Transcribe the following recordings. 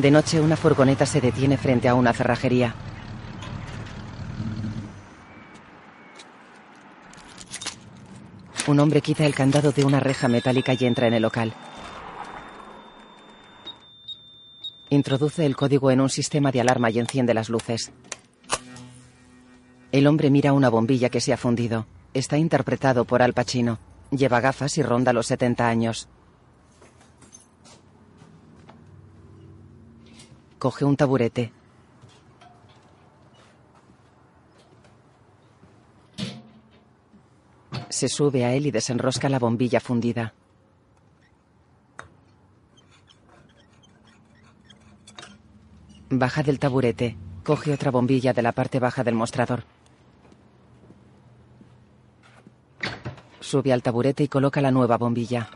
De noche, una furgoneta se detiene frente a una cerrajería. Un hombre quita el candado de una reja metálica y entra en el local. Introduce el código en un sistema de alarma y enciende las luces. El hombre mira una bombilla que se ha fundido. Está interpretado por Al Pacino. Lleva gafas y ronda los 70 años. Coge un taburete. Se sube a él y desenrosca la bombilla fundida. Baja del taburete. Coge otra bombilla de la parte baja del mostrador. Sube al taburete y coloca la nueva bombilla.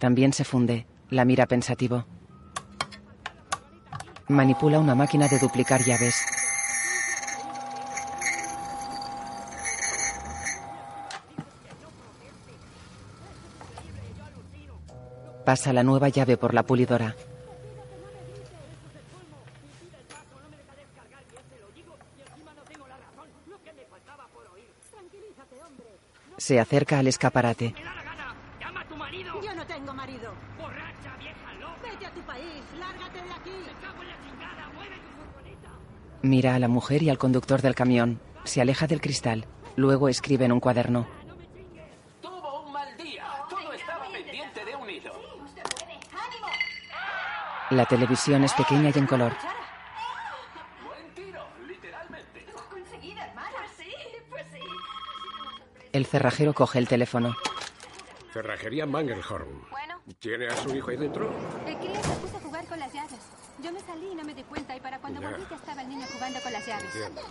También se funde. La mira pensativo. Manipula una máquina de duplicar llaves. Pasa la nueva llave por la pulidora. Se acerca al escaparate. Mira a la mujer y al conductor del camión. Se aleja del cristal. Luego escribe en un cuaderno. Tuvo un mal día. Todo estaba pendiente de un hilo. La televisión es pequeña y en color. Buen tiro, literalmente. conseguido, hermana. sí, pues sí. El cerrajero coge el teléfono. Cerrajería Mangelhorn. Bueno, ¿Tiene a su hijo ahí dentro? Para cuando volví ya estaba el niño jugando con las llaves. Entiendo.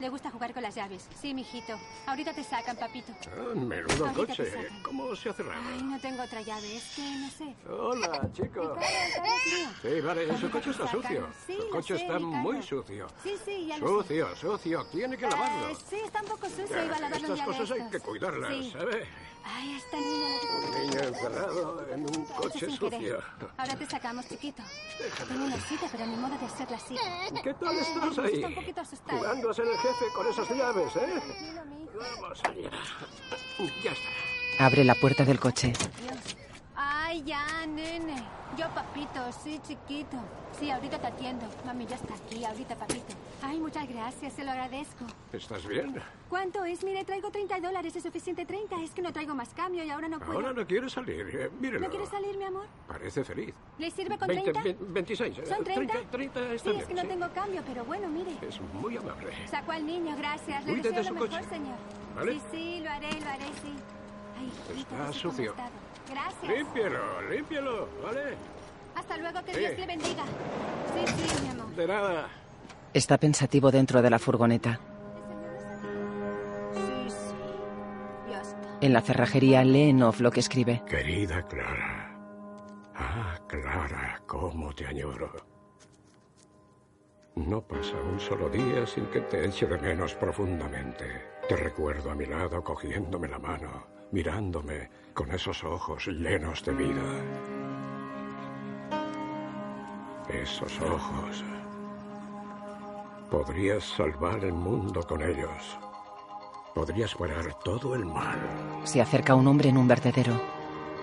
Le gusta jugar con las llaves. Sí, mijito. Ahorita te sacan, papito. Ah, menudo Ahorita coche. ¿Cómo se ha cerrado? Ay, no tengo otra llave. Es que no sé. Hola, chico. Mi carro, el carro es mío. Sí, vale, su Ahorita coche está sacan. sucio. Sí, Su coche sé, está muy sucio. Sí, sí, ya lo sé. Sucio, sucio. Tiene que lavarlo. Eh, sí, está un poco sucio. Ya, Iba a lavarlo Estas cosas hay que cuidarlas, Sí. ¿sabe? Ay, esta niña Un niño encerrado en un coche sucio. querer. Ahora te sacamos, chiquito. Tengo una cita, pero mi modo de hacerla así. ¿Qué tal estás ahí? Está un poquito asustado. Jugando a ser el jefe con esas llaves, ¿eh? Vamos allá. Ya está. Abre la puerta del coche. Ay, ya, nene. Yo, papito, sí, chiquito. Sí, ahorita te atiendo. Mami ya está aquí, ahorita, papito. Ay, muchas gracias, se lo agradezco. ¿Estás bien? ¿Cuánto es? Mire, traigo 30 dólares, ¿es suficiente 30? Es que no traigo más cambio y ahora no puedo. Ahora no quiere salir. eh, mírelo. ¿No quieres salir, mi amor? Parece feliz. ¿Le sirve con 20, 30? ve- 26. eh, ¿Son 30? 30, 30 Sí, está es bien, que no sí. tengo cambio, pero bueno, mire. Es muy amable. Sacó al niño, gracias. Le deseo lo mejor, coche, señor. ¿vale? Sí, sí, lo haré, lo haré, sí. Ay, Está no sé cómo sucio. Gracias. Límpielo, límpielo, ¿vale? Hasta luego, que Sí. Dios le bendiga. Sí, sí, mi amor. De nada. Está pensativo dentro de la furgoneta. Sí, sí. Ya está. En la cerrajería lee en off lo que escribe. Querida Clara. Ah, Clara, cómo te añoro. No pasa un solo día sin que te eche de menos profundamente. Te recuerdo a mi lado cogiéndome la mano, mirándome con esos ojos llenos de vida. Esos ojos. Podrías salvar el mundo con ellos. Podrías parar todo el mal Se acerca un hombre en un vertedero.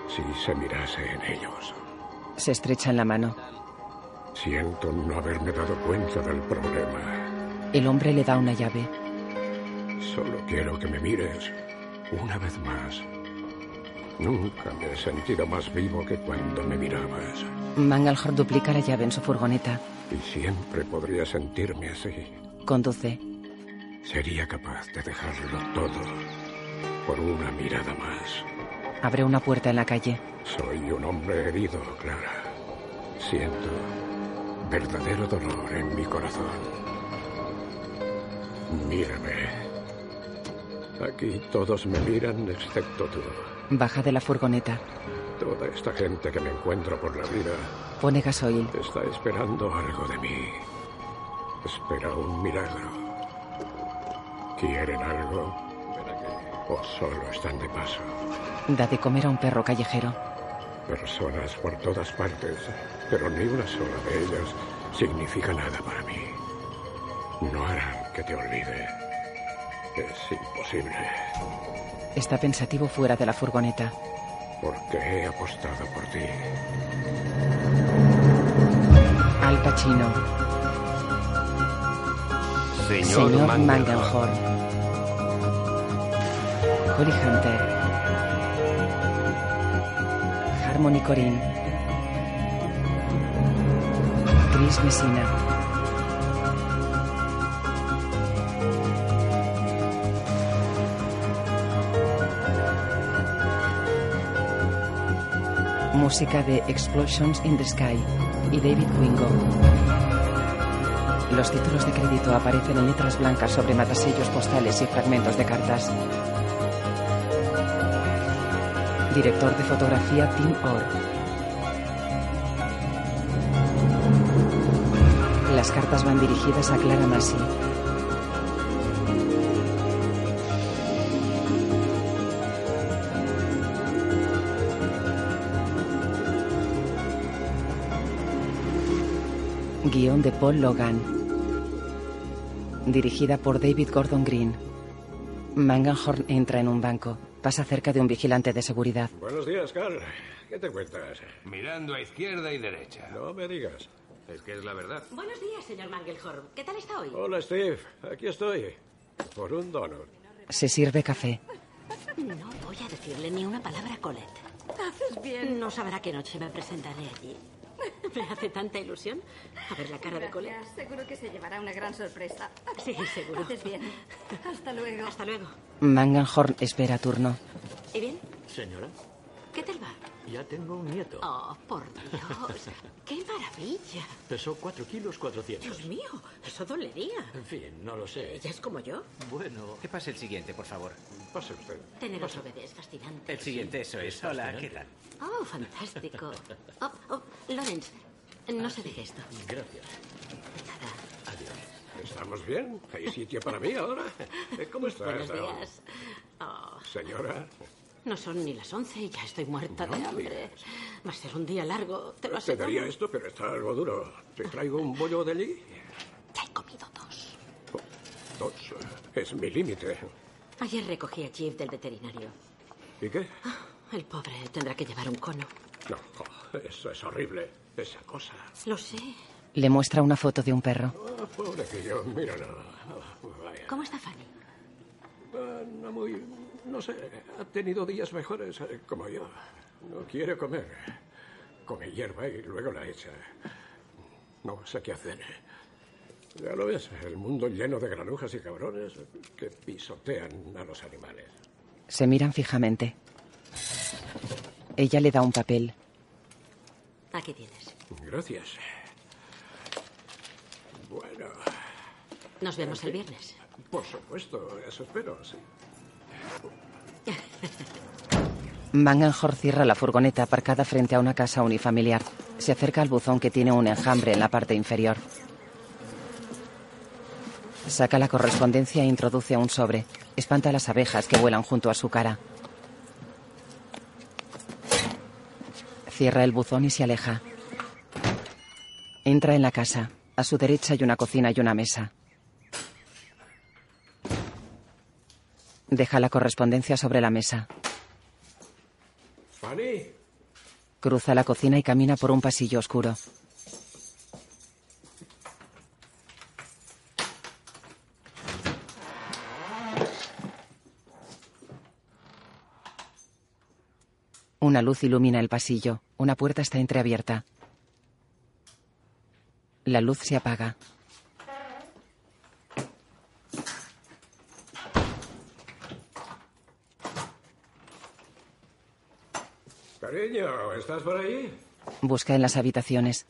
si se mirase en ellos. Se estrechan la mano. Siento no haberme dado cuenta del problema. El hombre le da una llave. Solo quiero que me mires una vez más. Nunca me he sentido más vivo que cuando me mirabas. Mangalhor duplica la llave en su furgoneta. Y siempre podría sentirme así. Conduce. Sería capaz de dejarlo todo por una mirada más. Abre una puerta en la calle. Soy un hombre herido, Clara. Siento verdadero dolor en mi corazón. Mírame. Aquí todos me miran excepto tú. Baja de la furgoneta. Toda esta gente que me encuentro por la vida Pone gasoil. está esperando algo de mí. Espera un milagro. ¿Quieren algo? ¿O solo están de paso? Da de comer a un perro callejero. Personas por todas partes, pero ni una sola de ellas significa nada para mí. No harán que te olvide. Es imposible, Está pensativo fuera de la furgoneta. porque he apostado por ti. Al Pacino. Señor, Señor. Mandelhorn. Holly Hunter. Harmony Corinne. Chris Messina. Música de Explosions in the Sky y David Wingo. Los títulos de crédito aparecen en letras blancas sobre matasellos postales y fragmentos de cartas. Director de fotografía Tim Orr. Las cartas van dirigidas a Clara Masi. Guión de Paul Logan. Dirigida por David Gordon Green. Manganhorn entra en un banco. Pasa cerca de un vigilante de seguridad. Buenos días, Carl. ¿Qué te cuentas? Mirando a izquierda y derecha. No me digas. Es que es la verdad. Buenos días, señor Mangelhorn. ¿Qué tal está hoy? Hola, Steve. Aquí estoy. Por un donut. Se sirve café. No voy a decirle ni una palabra a Colette. Haces bien. No sabrá qué noche me presentaré allí. Me hace tanta ilusión a ver la cara de. Gracias. Seguro que se llevará una gran sorpresa. Sí, seguro. Haces bien. Hasta luego. Hasta luego. Manganhorn espera turno. ¿Y bien? Señora, ¿Qué tal va? ya tengo un nieto. Oh, por Dios. ¡Qué maravilla! Pesó 4 kilos 400. Dios mío, eso dolería. En fin, no lo sé. ¿Ella es como yo? Bueno, ¿Qué pasa el siguiente, por favor? Pase usted. Tener otro bebé es fascinante. El siguiente, eso es. Hola, ¿qué tal? Oh, fantástico. Oh, oh, Lawrence, no se deje esto. gracias. Nada. Adiós. ¿Estamos bien? ¿Hay sitio para mí ahora? ¿Cómo estás? Buenos días. Oh, Señora, no son ni las once y ya estoy muerta No de hambre. digas. Va a ser un día largo, te lo te daría aseguro. esto, pero está algo duro. ¿Te traigo un bollo de allí? Ya he comido dos. Dos. Es mi límite. Ayer recogí a Jeff del veterinario. ¿Y qué? El pobre tendrá que llevar un cono. No, oh, eso es horrible. Esa cosa. Lo sé. Le muestra una foto de un perro. Oh, pobrecillo, míralo. Oh, vaya. ¿Cómo está Fanny? Ah, no muy... No sé, ha tenido días mejores eh, como yo. No quiere comer. Come hierba y luego la echa. No sé qué hacer. Ya lo ves, el mundo lleno de granujas y cabrones que pisotean a los animales. Se miran fijamente. Ella le da un papel. Aquí tienes. Gracias. Bueno, Nos vemos el viernes. por supuesto, eso espero, sí. Manganhorn cierra la furgoneta aparcada frente a una casa unifamiliar. Se acerca al buzón que tiene un enjambre en la parte inferior. Saca la correspondencia e introduce un sobre. Espanta a las abejas que vuelan junto a su cara. Cierra el buzón y se aleja. Entra en la casa. A su derecha hay una cocina y una mesa. Deja la correspondencia sobre la mesa. Fanny, Cruza la cocina y camina por un pasillo oscuro. Una luz ilumina el pasillo. Una puerta está entreabierta. La luz se apaga. Cariño, ¿estás por ahí? Busca en las habitaciones.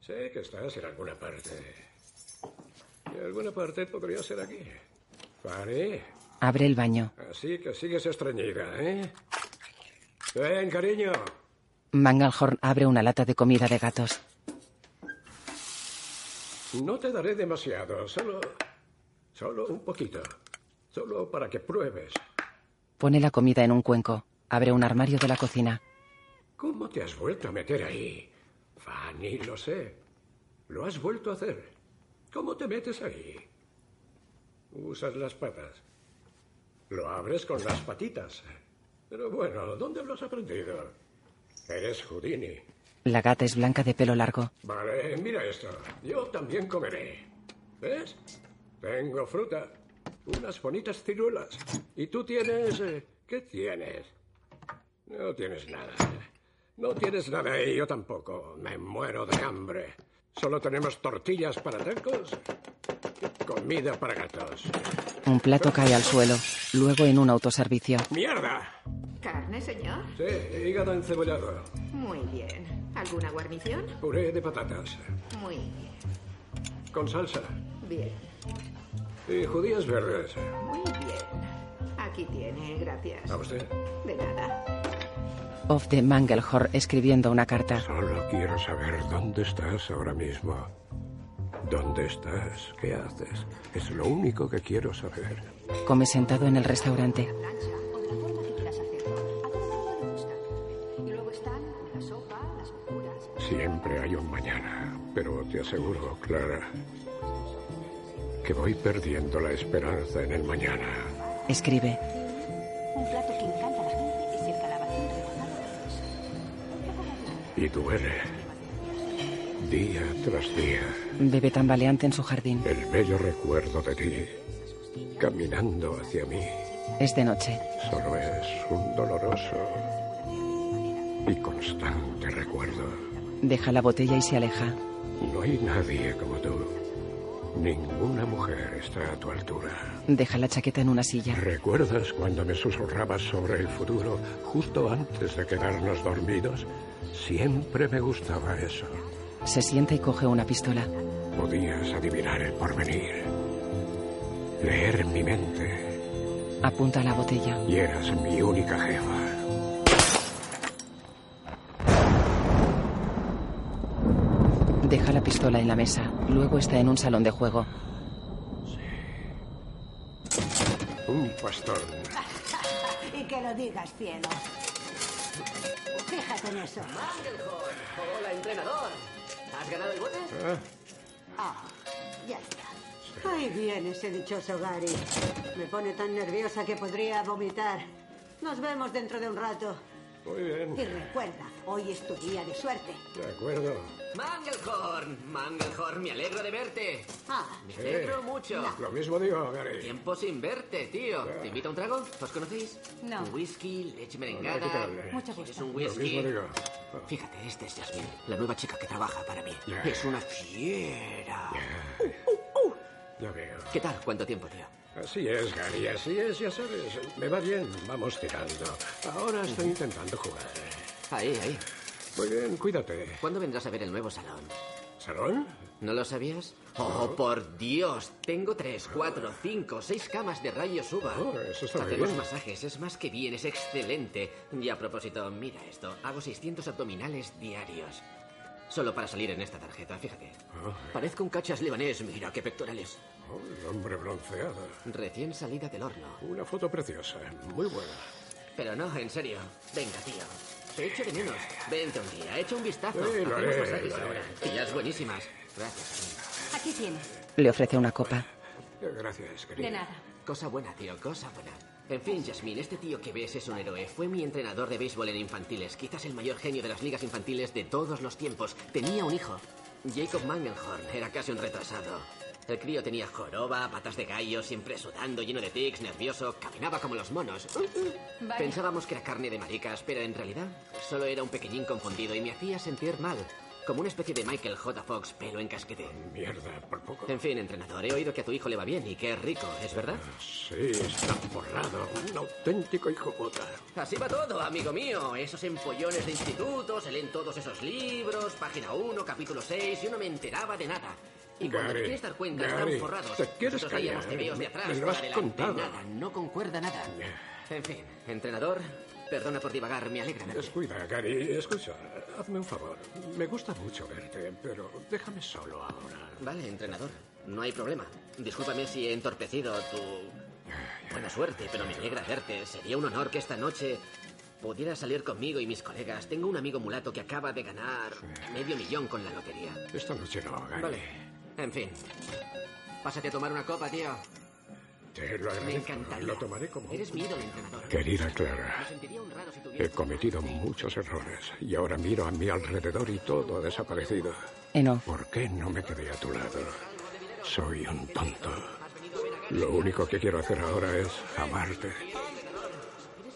Sé que estás en alguna parte. Y alguna parte podría ser aquí. Fanny, Abre el baño. así que sigues estreñida, ¿eh? Ven, cariño. Mangalhorn abre una lata de comida de gatos. No te daré demasiado, solo. solo un poquito. Solo para que pruebes. Pone la comida en un cuenco. Abre un armario de la cocina. ¿Cómo te has vuelto a meter ahí? Fanny, lo sé. Lo has vuelto a hacer. ¿Cómo te metes ahí? Usas las patas. Lo abres con las patitas. Pero bueno, ¿dónde lo has aprendido? Eres Houdini. La gata es blanca de pelo largo. Vale, mira esto. Yo también comeré. ¿Ves? Tengo fruta. Unas bonitas ciruelas. Y tú tienes... eh, ¿Qué tienes? No tienes nada. No tienes nada y yo tampoco. Me muero de hambre. Solo tenemos tortillas para tacos y comida para gatos. Un plato cae al suelo. Luego en un autoservicio. ¡Mierda! ¿Carne, señor? Sí, hígado encebollado. Muy bien. ¿Alguna guarnición? Puré de patatas. Muy bien. Con salsa. Bien. Y judías verdes. Muy bien. Aquí tiene, gracias. ¿A usted? De nada. Off de Mangelhor escribiendo una carta. Solo quiero saber dónde estás ahora mismo. ¿Dónde estás? ¿Qué haces? Es lo único que quiero saber. Come sentado en el restaurante. Siempre hay un mañana, pero te aseguro, Clara, que voy perdiendo la esperanza en el mañana. Escribe. Y duele. Día tras día, Bebe tambaleante en su jardín. el bello recuerdo de ti, caminando hacia mí, Es de noche. solo es un doloroso y constante recuerdo. Deja la botella y se aleja. No hay nadie como tú. Ninguna mujer está a tu altura. Deja la chaqueta en una silla. ¿Recuerdas cuando me susurrabas sobre el futuro justo antes de quedarnos dormidos? Siempre me gustaba eso. Se sienta y coge una pistola. Podías adivinar el porvenir, leer mi mente Apunta a la botella. y eras mi única jefa. Deja la pistola en la mesa. Luego está en un salón de juego. Un pastor. Y que lo digas, cielo. Fíjate en eso. Hola, entrenador. ¿Has ganado el bote? Ah, ya está. Ahí viene ese dichoso Gary. Me pone tan nerviosa que podría vomitar. Nos vemos dentro de un rato. Muy bien. Y recuerda, hoy es tu día de suerte. De acuerdo. Mangelhorn, Mangelhorn, me alegro de verte. Ah, Me Sí. alegro mucho. Lo mismo digo, Gary. Tiempo sin verte, tío. ¿Te invito a un trago? ¿Os conocéis? No. Un whisky, leche Hola, ¿qué merengada. Mucho ¿Quieres gusto. un Lo whisky? mismo digo. Fíjate, este es Jasmine, la nueva chica que trabaja para mí. Ya. Es una fiera. Ya veo. ¿Qué tal? ¿Cuánto tiempo, tío? Así es, Gary, así es, ya sabes. Me va bien, vamos tirando. Ahora estoy intentando jugar. Ahí, ahí. Muy bien, cuídate. ¿Cuándo vendrás a ver el nuevo salón? ¿Salón? ¿No lo sabías? Oh, por Dios. Tengo tres, cuatro, cinco, seis camas de rayos uva. Oh, eso está Hacemos bien. masajes, es más que bien, es excelente. Y a propósito, mira esto. Hago 600 abdominales diarios. Solo para salir en esta tarjeta, fíjate. Parezco un cachas libanés, mira qué pectorales. Oh, el hombre bronceado. Recién salida del horno. Una foto preciosa, muy buena. Pero no, en serio. Venga, tío. Te echo de menos. Vente un día, echa un vistazo. Sí, lo Hacemos haré, lo haré. ahora. Tías buenísimas. Gracias. Aquí tienes. Le ofrece una copa. Gracias, querido. De nada. Cosa buena, tío, cosa buena. En fin, Jasmine, este tío que ves es un héroe. Fue mi entrenador de béisbol en infantiles. Quizás el mayor genio de las ligas infantiles de todos los tiempos. Tenía un hijo. Jacob Mangelhorn. Era casi un retrasado. El crío tenía joroba, patas de gallo, siempre sudando, lleno de tics, nervioso. Caminaba como los monos. Vaya. Pensábamos que era carne de maricas, pero en realidad solo era un pequeñín confundido y me hacía sentir mal. Como una especie de Michael J. Fox, pelo en casquete. Mierda, por poco. En fin, entrenador, he oído que a tu hijo le va bien y que es rico, ¿es verdad? Sí, está forrado. Un auténtico hijo puta. Así va todo, amigo mío. Esos empollones de instituto, se leen todos esos libros, página 1, capítulo 6, yo no me enteraba de nada. Y cuando te quieres dar cuenta, Gary, están forrados. te quieres Nosotros veíamos callar, tebeos de me- atrás, me lo por has contado. nada, no concuerda nada. En fin, entrenador, perdona por divagar, me alegra verte. Descuida, Gary. Escucha, hazme un favor. Me gusta mucho verte, pero déjame solo ahora. Vale, entrenador, no hay problema. Discúlpame si he entorpecido tu... Buena suerte, pero me alegra verte. Sería un honor que esta noche pudieras salir conmigo y mis colegas. Tengo un amigo mulato que acaba de ganar medio millón con la lotería. Esta noche no, Gary. Vale. En fin. Pásate a tomar una copa, tío. Te lo Me agradezco. encantaría. Lo tomaré como... Eres mi ídolo entrenador. Querida Clara, Me sentiría honrado si tuvieras he cometido muchos errores y ahora miro a mi alrededor y todo ha desaparecido. ¿Por qué no me quedé a tu lado? Soy un tonto. Lo único que quiero hacer ahora es amarte.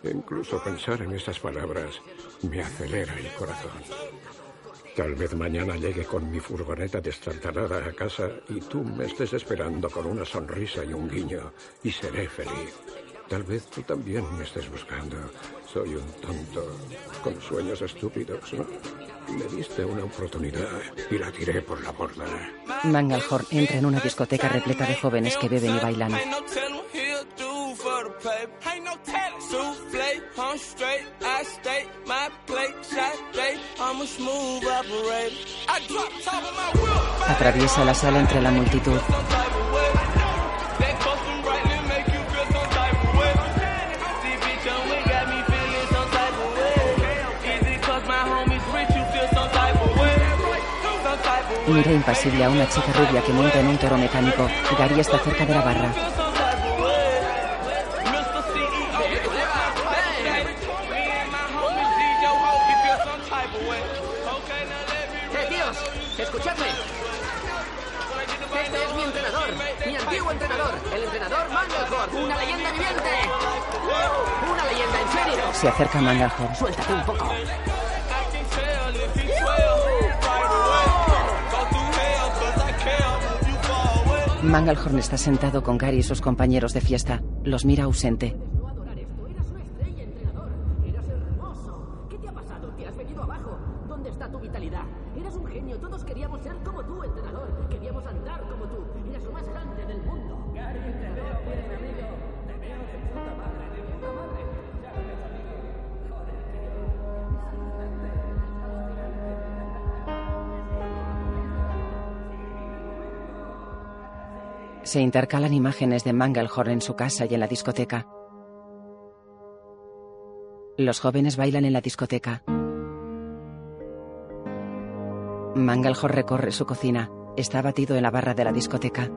Incluso pensar en estas palabras me acelera el corazón. Tal vez mañana llegue con mi furgoneta destartalada a casa y tú me estés esperando con una sonrisa y un guiño y seré feliz. Tal vez tú también me estés buscando. Soy un tonto con sueños estúpidos, ¿no? Me diste una oportunidad y la tiré por la borda. Mangalhorn entra en una discoteca repleta de jóvenes que beben y bailan. Ain't no telling what he'll do Mira impasible a una chica rubia que monta en un toro mecánico. Gary está cerca de la barra. ¡Eh, tíos! ¡Escuchadme! Este es mi entrenador, mi antiguo entrenador, el entrenador Mangelhorn, una leyenda viviente. Una leyenda, en serio. Se acerca a Mangalhorn. Suéltate un poco. Mangalhorn está sentado con Gary y sus compañeros de fiesta. Los mira ausente. Se intercalan imágenes de Mangalhorn en su casa y en la discoteca. Los jóvenes bailan en la discoteca. Mangalhorn recorre su cocina. Está batido en la barra de la discoteca.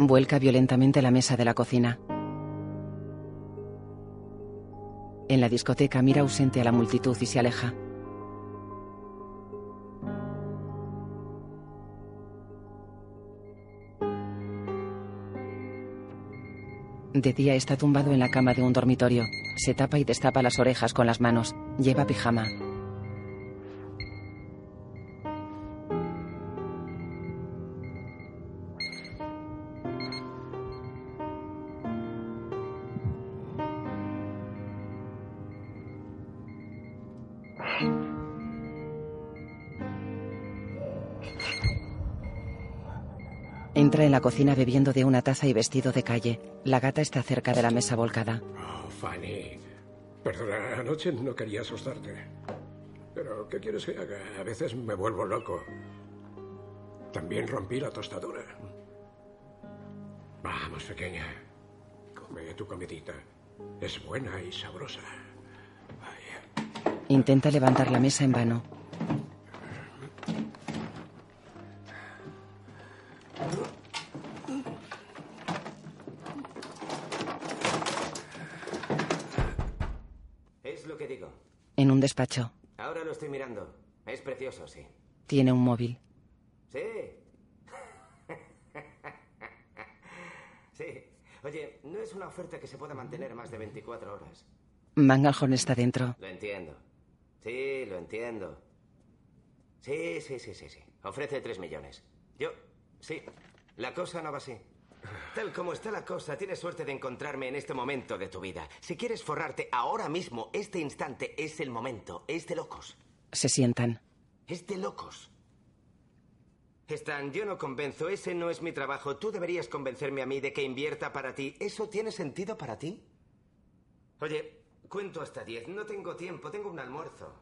Vuelca violentamente la mesa de la cocina. En la discoteca mira ausente a la multitud y se aleja. De día está tumbado en la cama de un dormitorio. Se tapa y destapa las orejas con las manos. Lleva pijama. La cocina bebiendo de una taza y vestido de calle. La gata está cerca de la mesa volcada. Oh, Fanny. Perdona, anoche no quería asustarte. Pero, ¿qué quieres que haga? A veces me vuelvo loco. También rompí la tostadora. Vamos, pequeña. Come tu comidita. Es buena y sabrosa. Intenta levantar la mesa en vano. Despacho. Ahora lo estoy mirando. Es precioso, sí. Tiene un móvil. Sí. sí. Oye, no es una oferta que se pueda mantener más de 24 horas. Mangalhorn está dentro. Lo entiendo. Sí, lo entiendo. Sí, sí, sí, sí, sí. Ofrece 3 millones. Yo, sí. La cosa no va así. Tal como está la cosa, tienes suerte de encontrarme en este momento de tu vida. Si quieres forrarte ahora mismo, este instante es el momento. Es de locos. Se sientan. Es de locos. Stan, yo no convenzo. Ese no es mi trabajo. Tú deberías convencerme a mí de que invierta para ti. ¿Eso tiene sentido para ti? Oye, cuento hasta diez. No tengo tiempo. Tengo un almuerzo.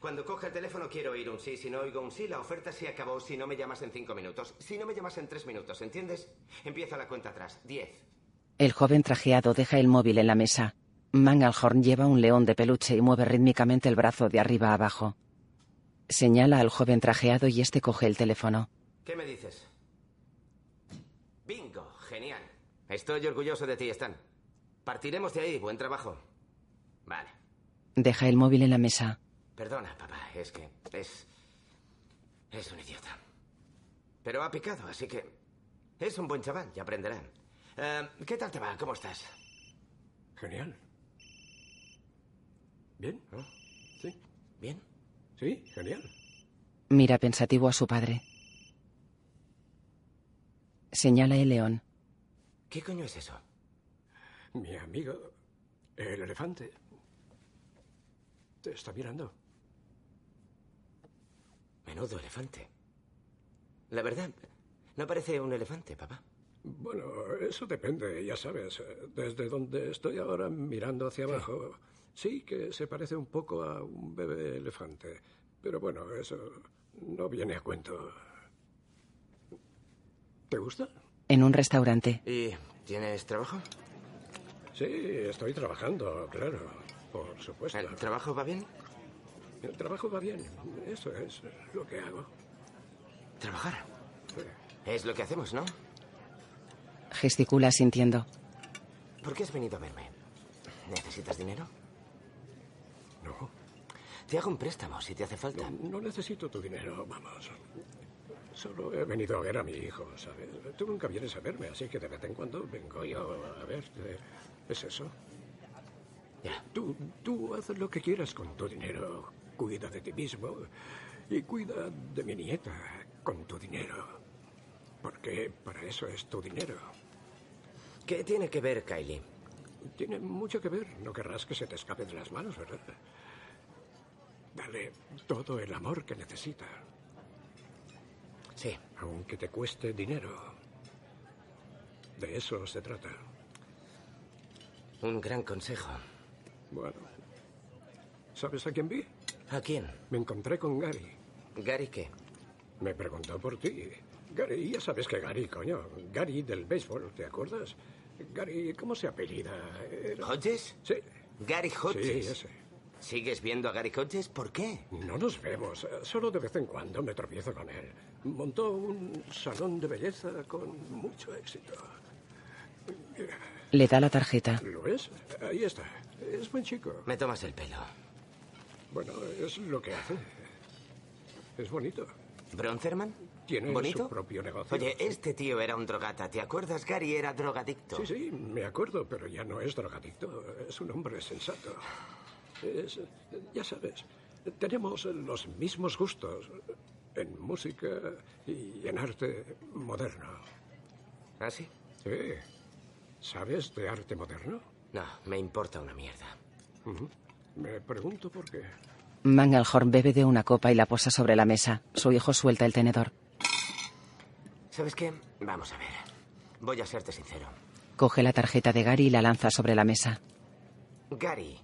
Cuando coge el teléfono quiero oír un sí. Si no oigo un sí, la oferta se acabó. Si no me llamas en cinco minutos. Si no me llamas en tres minutos, ¿entiendes? Empieza la cuenta atrás. Diez. El joven trajeado deja el móvil en la mesa. Mangalhorn lleva un león de peluche y mueve rítmicamente el brazo de arriba a abajo. Señala al joven trajeado y este coge el teléfono. ¿Qué me dices? Bingo, genial. Estoy orgulloso de ti, Stan. Partiremos de ahí, buen trabajo. Vale. Deja el móvil en la mesa. Perdona, papá, es que es... Es un idiota. Pero ha picado, así que... Es un buen chaval, ya aprenderá. Eh, ¿Qué tal te va? ¿Cómo estás? Genial. ¿Bien? Sí. ¿Bien? Sí, genial. Mira pensativo a su padre. Señala el león. ¿Qué coño es eso? Mi amigo, el elefante, te está mirando. Menudo elefante. La verdad, no parece un elefante, papá. Bueno, eso depende, ya sabes. Desde donde estoy ahora mirando hacia abajo, sí que se parece un poco a un bebé elefante. Pero bueno, eso no viene a cuento. ¿Te gusta? En un restaurante. ¿Y tienes trabajo? Sí, estoy trabajando, claro. Por supuesto. ¿El trabajo va bien? El trabajo va bien. Eso es lo que hago. ¿Trabajar? Es lo que hacemos, ¿no? Gesticula sintiendo. ¿Por qué has venido a verme? ¿Necesitas dinero? No. Te hago un préstamo si te hace falta. No, no necesito tu dinero, vamos. Solo he venido a ver a mi hijo, ¿sabes? Tú nunca vienes a verme, así que de vez en cuando vengo yo a verte. ¿Es eso? Ya. Tú, tú haz lo que quieras con tu dinero. Cuida de ti mismo y cuida de mi nieta con tu dinero. Porque para eso es tu dinero. ¿Qué tiene que ver, Kylie? Tiene mucho que ver. No querrás que se te escape de las manos, ¿verdad? Dale todo el amor que necesita. Sí. Aunque te cueste dinero. De eso se trata. Un gran consejo. Bueno. ¿Sabes a quién vi? ¿A quién? Me encontré con Gary. ¿Gary qué? Me preguntó por ti. Gary, ya sabes que Gary, coño. Gary del béisbol, ¿te acuerdas? Gary, ¿cómo se apellida? Era- ¿Hodges? Sí. Gary Hodges. Sí, ese. ¿Sigues viendo a Gary Hodges? ¿Por qué? No nos vemos. Solo de vez en cuando me tropiezo con él. Montó un salón de belleza con mucho éxito. Mira, Le da la tarjeta. ¿Lo es? Ahí está. Es buen chico. Me tomas el pelo. Bueno, es lo que hace. Es bonito. ¿Bronzerman? Tiene ¿Bonito? su propio negocio. Oye, este tío era un drogata. ¿Te acuerdas? Gary era drogadicto. Sí, sí, me acuerdo, pero ya no es drogadicto. Es un hombre sensato. Es, ya sabes, tenemos los mismos gustos en música y en arte moderno. ¿Ah, sí? Sí. ¿Sabes de arte moderno? No, me importa una mierda. Ujú. Me pregunto por qué. Mangalhorn bebe de una copa y la posa sobre la mesa. Su hijo suelta el tenedor. ¿Sabes qué? Vamos a ver. Voy a serte sincero. Coge la tarjeta de Gary y la lanza sobre la mesa. Gary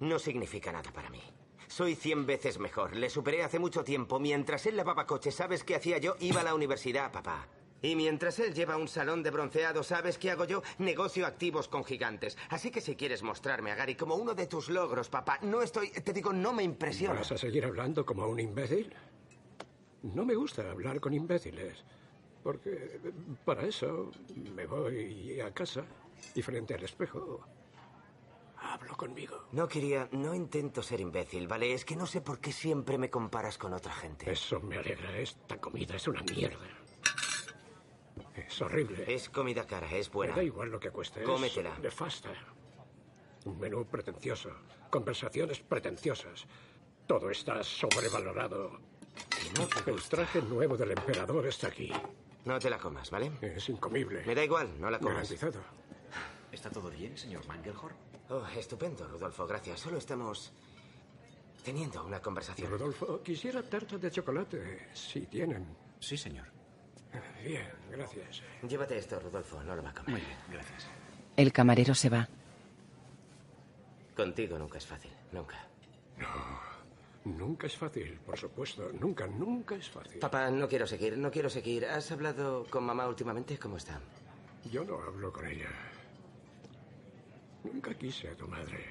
no significa nada para mí. Soy cien veces mejor. Le superé hace mucho tiempo. Mientras él lavaba coches, ¿sabes qué hacía yo? Iba a la universidad, papá. Y mientras él lleva un salón de bronceado, ¿sabes qué hago yo? Negocio activos con gigantes. Así que si quieres mostrarme a Gary como uno de tus logros, papá, no estoy... Te digo, no me impresiona. ¿Vas a seguir hablando como un imbécil? No me gusta hablar con imbéciles. Porque para eso me voy a casa y frente al espejo hablo conmigo. No quería... No intento ser imbécil, ¿vale? Es que no sé por qué siempre me comparas con otra gente. Eso me alegra. Esta comida es una mierda. Es horrible. Es comida cara, es buena. Me da igual lo que cueste. Cómetela. Es nefasta. Un menú pretencioso. Conversaciones pretenciosas. Todo está sobrevalorado. El traje nuevo del emperador está aquí. No te la comas, ¿vale? Es incomible. Me da igual, no la comas. Garantizado. ¿Está todo bien, señor Mangelhorn? Oh, estupendo, Rudolfo, gracias. Solo estamos teniendo una conversación. Rodolfo, quisiera tarta de chocolate, si tienen. Sí, señor. Bien, gracias. Llévate esto, Rudolfo, no lo va a comer. Muy bien, gracias. El camarero se va. Contigo nunca es fácil, nunca. No, Nunca es fácil, por supuesto. Nunca, nunca es fácil. Papá, no quiero seguir, no quiero seguir. ¿Has hablado con mamá últimamente? ¿Cómo está? Yo no hablo con ella. Nunca quise a tu madre.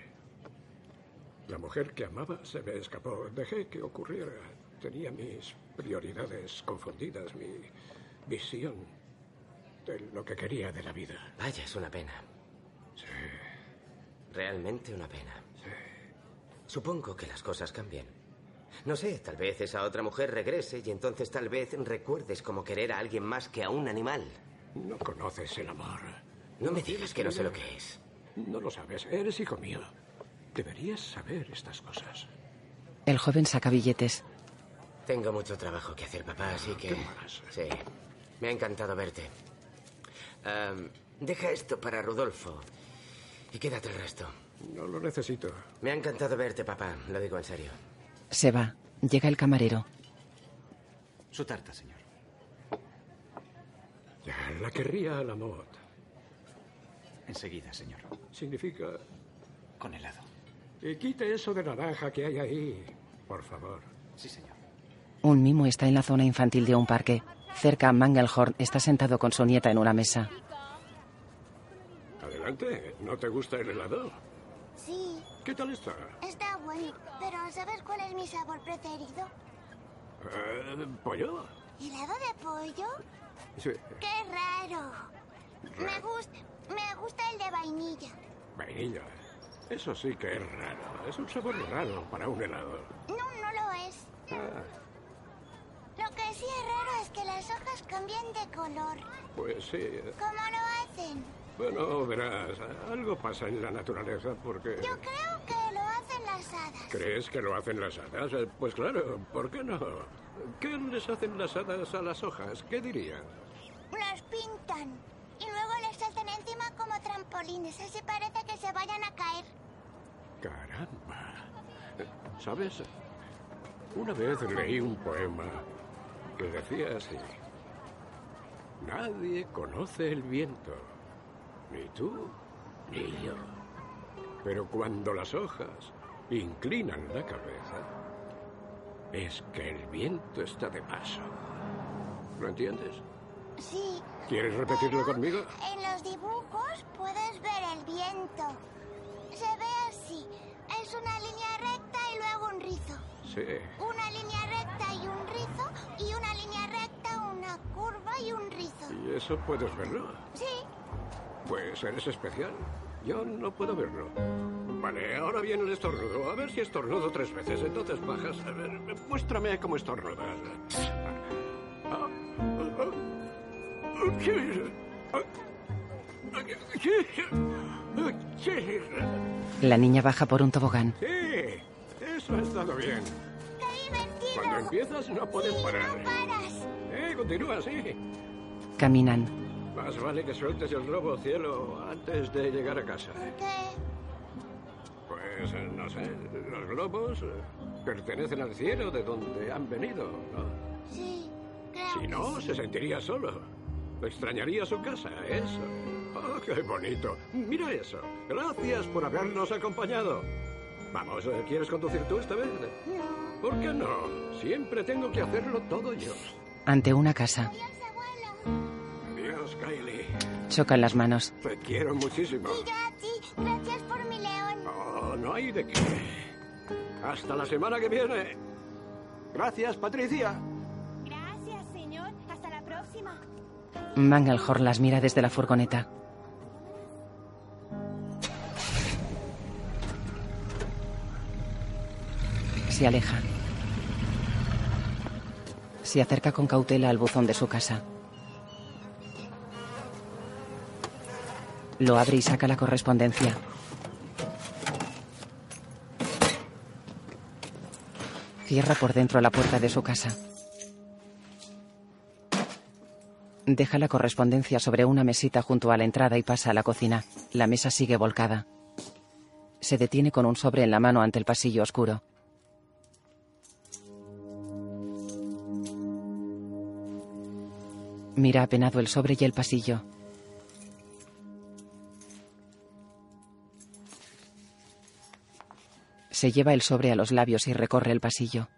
La mujer que amaba se me escapó. Dejé que ocurriera. Tenía mis prioridades confundidas, mi visión de lo que quería de la vida. Vaya, es una pena. Sí. Realmente una pena. Supongo que las cosas cambian. No sé, tal vez esa otra mujer regrese y entonces tal vez recuerdes como querer a alguien más que a un animal. No conoces el amor. No me digas que no sé lo que es. No lo sabes. Eres hijo mío. Deberías saber estas cosas. El joven saca billetes. Tengo mucho trabajo que hacer, papá, así que... ¿Qué más? Sí. Me ha encantado verte. Deja esto para Rudolfo. Y quédate el resto. No lo necesito. Me ha encantado verte, papá. Lo digo en serio. Se va. Llega el camarero. Su tarta, señor. Ya la querría a la mod. Enseguida, señor. Significa... Con helado. Y quite eso de naranja que hay ahí, por favor. Sí, señor. Un mimo está en la zona infantil de un parque. Cerca, Mangelhorn está sentado con su nieta en una mesa. Adelante. ¿No te gusta el helado? Sí, ¿Qué tal está? está bueno. Pero ¿sabes cuál es mi sabor preferido? Eh, ¿Pollo? ¿Helado de pollo? Sí. ¡Qué raro! Me gusta, me gusta el de vainilla. Vainilla. Eso sí que es raro. Es un sabor raro para un helado. No, no lo es. Ah, Lo que sí es raro es que las hojas cambien de color. pues sí. ¿Cómo lo hacen? Bueno, verás, algo pasa en la naturaleza porque... Yo creo que lo hacen las hadas. ¿Crees que lo hacen las hadas? Eh, Pues claro, ¿por qué no? ¿Qué les hacen las hadas a las hojas? ¿Qué dirían? Las pintan. Y luego les saltan encima como trampolines. Así parece que se vayan a caer. Caramba. ¿Sabes? Una vez leí un poema que decía así. Nadie conoce el viento. Ni tú, ni yo. Pero cuando las hojas inclinan la cabeza, es que el viento está de paso. ¿Lo entiendes? Sí. ¿Quieres repetirlo conmigo? En los dibujos puedes ver el viento. Se ve así. Es una línea recta y luego un rizo. Sí. Una línea recta y un rizo. Y una línea recta, una curva y un rizo. ¿Y eso puedes verlo? Sí. Pues eres especial. Yo no puedo verlo. Vale, ahora viene el estornudo. A ver si estornudo tres veces. Entonces bajas. A ver, muéstrame cómo estornudas. La niña baja por un tobogán. Sí, eso ha estado bien. Cuando empiezas no puedes parar. Eh, continúa así. Caminan. Más vale que sueltes el globo, cielo, antes de llegar a casa. Pues, eh, no sé, los globos eh, pertenecen al cielo de donde han venido, ¿no? Sí. Si no, se sentiría solo. Extrañaría su casa, eso. Oh, qué bonito. Mira eso. Gracias por habernos acompañado. Vamos, eh, ¿quieres conducir tú esta vez? ¿Por qué no? Siempre tengo que hacerlo todo yo. Ante una casa. Adiós, Kylie. Chocan las manos. Te quiero muchísimo. Y yo a ti. Gracias por mi león. Oh, no hay de qué. Hasta la semana que viene. Gracias, Patricia. Gracias, señor. Hasta la próxima. Mangelhorn las mira desde la furgoneta. Se aleja. Se acerca con cautela al buzón de su casa. Lo abre y saca la correspondencia. Cierra por dentro la puerta de su casa. Deja la correspondencia sobre una mesita junto a la entrada y pasa a la cocina. La mesa sigue volcada. Se detiene con un sobre en la mano ante el pasillo oscuro. Mira apenado el sobre y el pasillo. Se lleva el sobre a los labios y recorre el pasillo.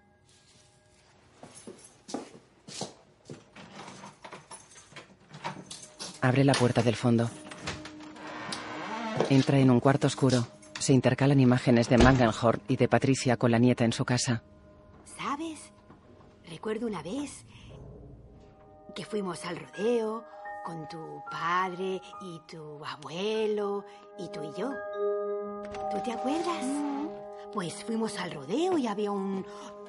Abre la puerta del fondo. Entra en un cuarto oscuro. Se intercalan imágenes de Mangelhorn y de Patricia con la nieta en su casa. ¿Sabes? Recuerdo una vez que fuimos al rodeo con tu padre y tu abuelo y tú y yo. ¿Tú te acuerdas? Pues fuimos al rodeo y había un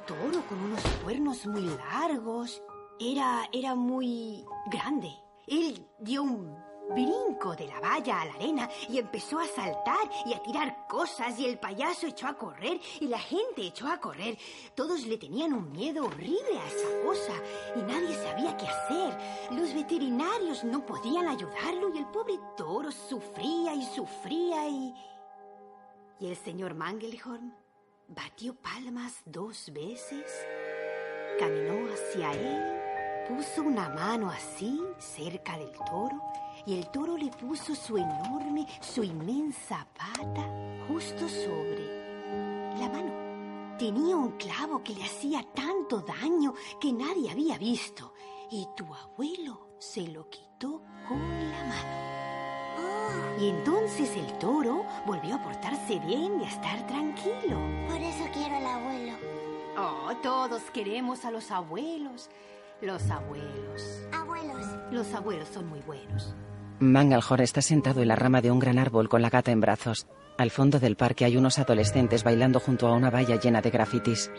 toro con unos cuernos muy largos. Era, era muy grande. Él dio un brinco de la valla a la arena y empezó a saltar y a tirar cosas y el payaso echó a correr y la gente echó a correr. Todos le tenían un miedo horrible a esa cosa y nadie sabía qué hacer. Los veterinarios no podían ayudarlo y el pobre toro sufría y sufría y... Y el señor Mangelhorn batió palmas dos veces, caminó hacia él, puso una mano así cerca del toro y el toro le puso su enorme, su inmensa pata justo sobre la mano. Tenía un clavo que le hacía tanto daño que nadie había visto y tu abuelo se lo quitó con la mano. Y entonces el toro volvió a portarse bien y a estar tranquilo. Por eso quiero al abuelo. Oh, todos queremos a los abuelos. Los abuelos. Abuelos. Los abuelos son muy buenos. Mangalhor está sentado en la rama de un gran árbol con la gata en brazos. Al fondo del parque hay unos adolescentes bailando junto a una valla llena de grafitis.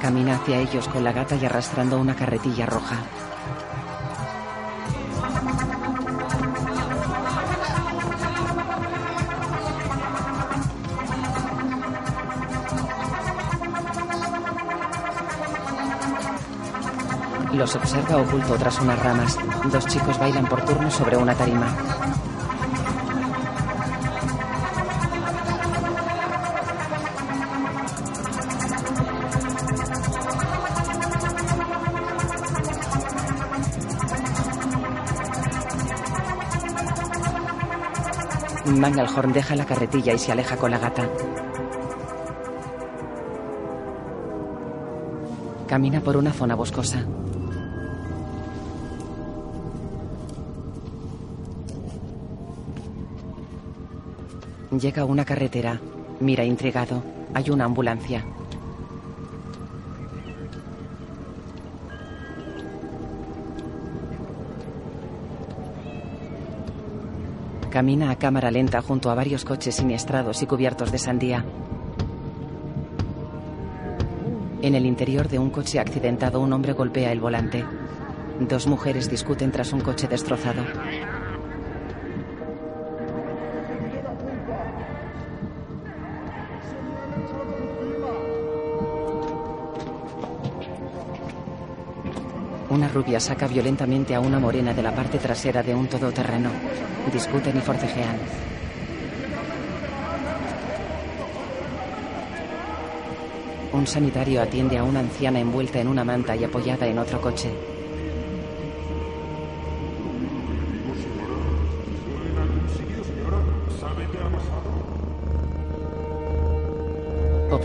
Camina hacia ellos con la gata y arrastrando una carretilla roja. Los observa oculto tras unas ramas. Dos chicos bailan por turno sobre una tarima. Mangalhorn deja la carretilla y se aleja con la gata. Camina por una zona boscosa. Llega a una carretera. Mira intrigado. Hay una ambulancia. Camina a cámara lenta junto a varios coches siniestrados y cubiertos de sandía. En el interior de un coche accidentado, un hombre golpea el volante. Dos mujeres discuten tras un coche destrozado. Rubia saca violentamente a una morena de la parte trasera de un todoterreno. Discuten y forcejean. Un sanitario atiende a una anciana envuelta en una manta y apoyada en otro coche.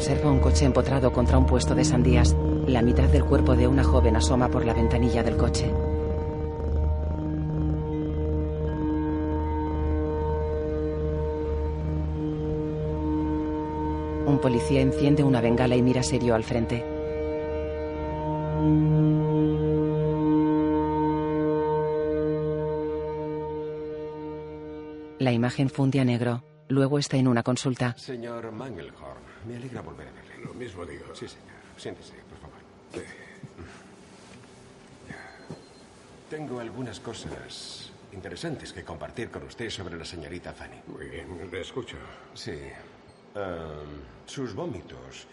Observa un coche empotrado contra un puesto de sandías. La mitad del cuerpo de una joven asoma por la ventanilla del coche. Un policía enciende una bengala y mira serio al frente. La imagen funde a negro. Luego está en una consulta. Señor Mangelhorn, me alegra volver a verle. Lo mismo digo. Sí, señor. Siéntese, por favor. Tengo algunas cosas interesantes que compartir con usted sobre la señorita Fanny. Muy bien, le escucho. Sí. Sus vómitos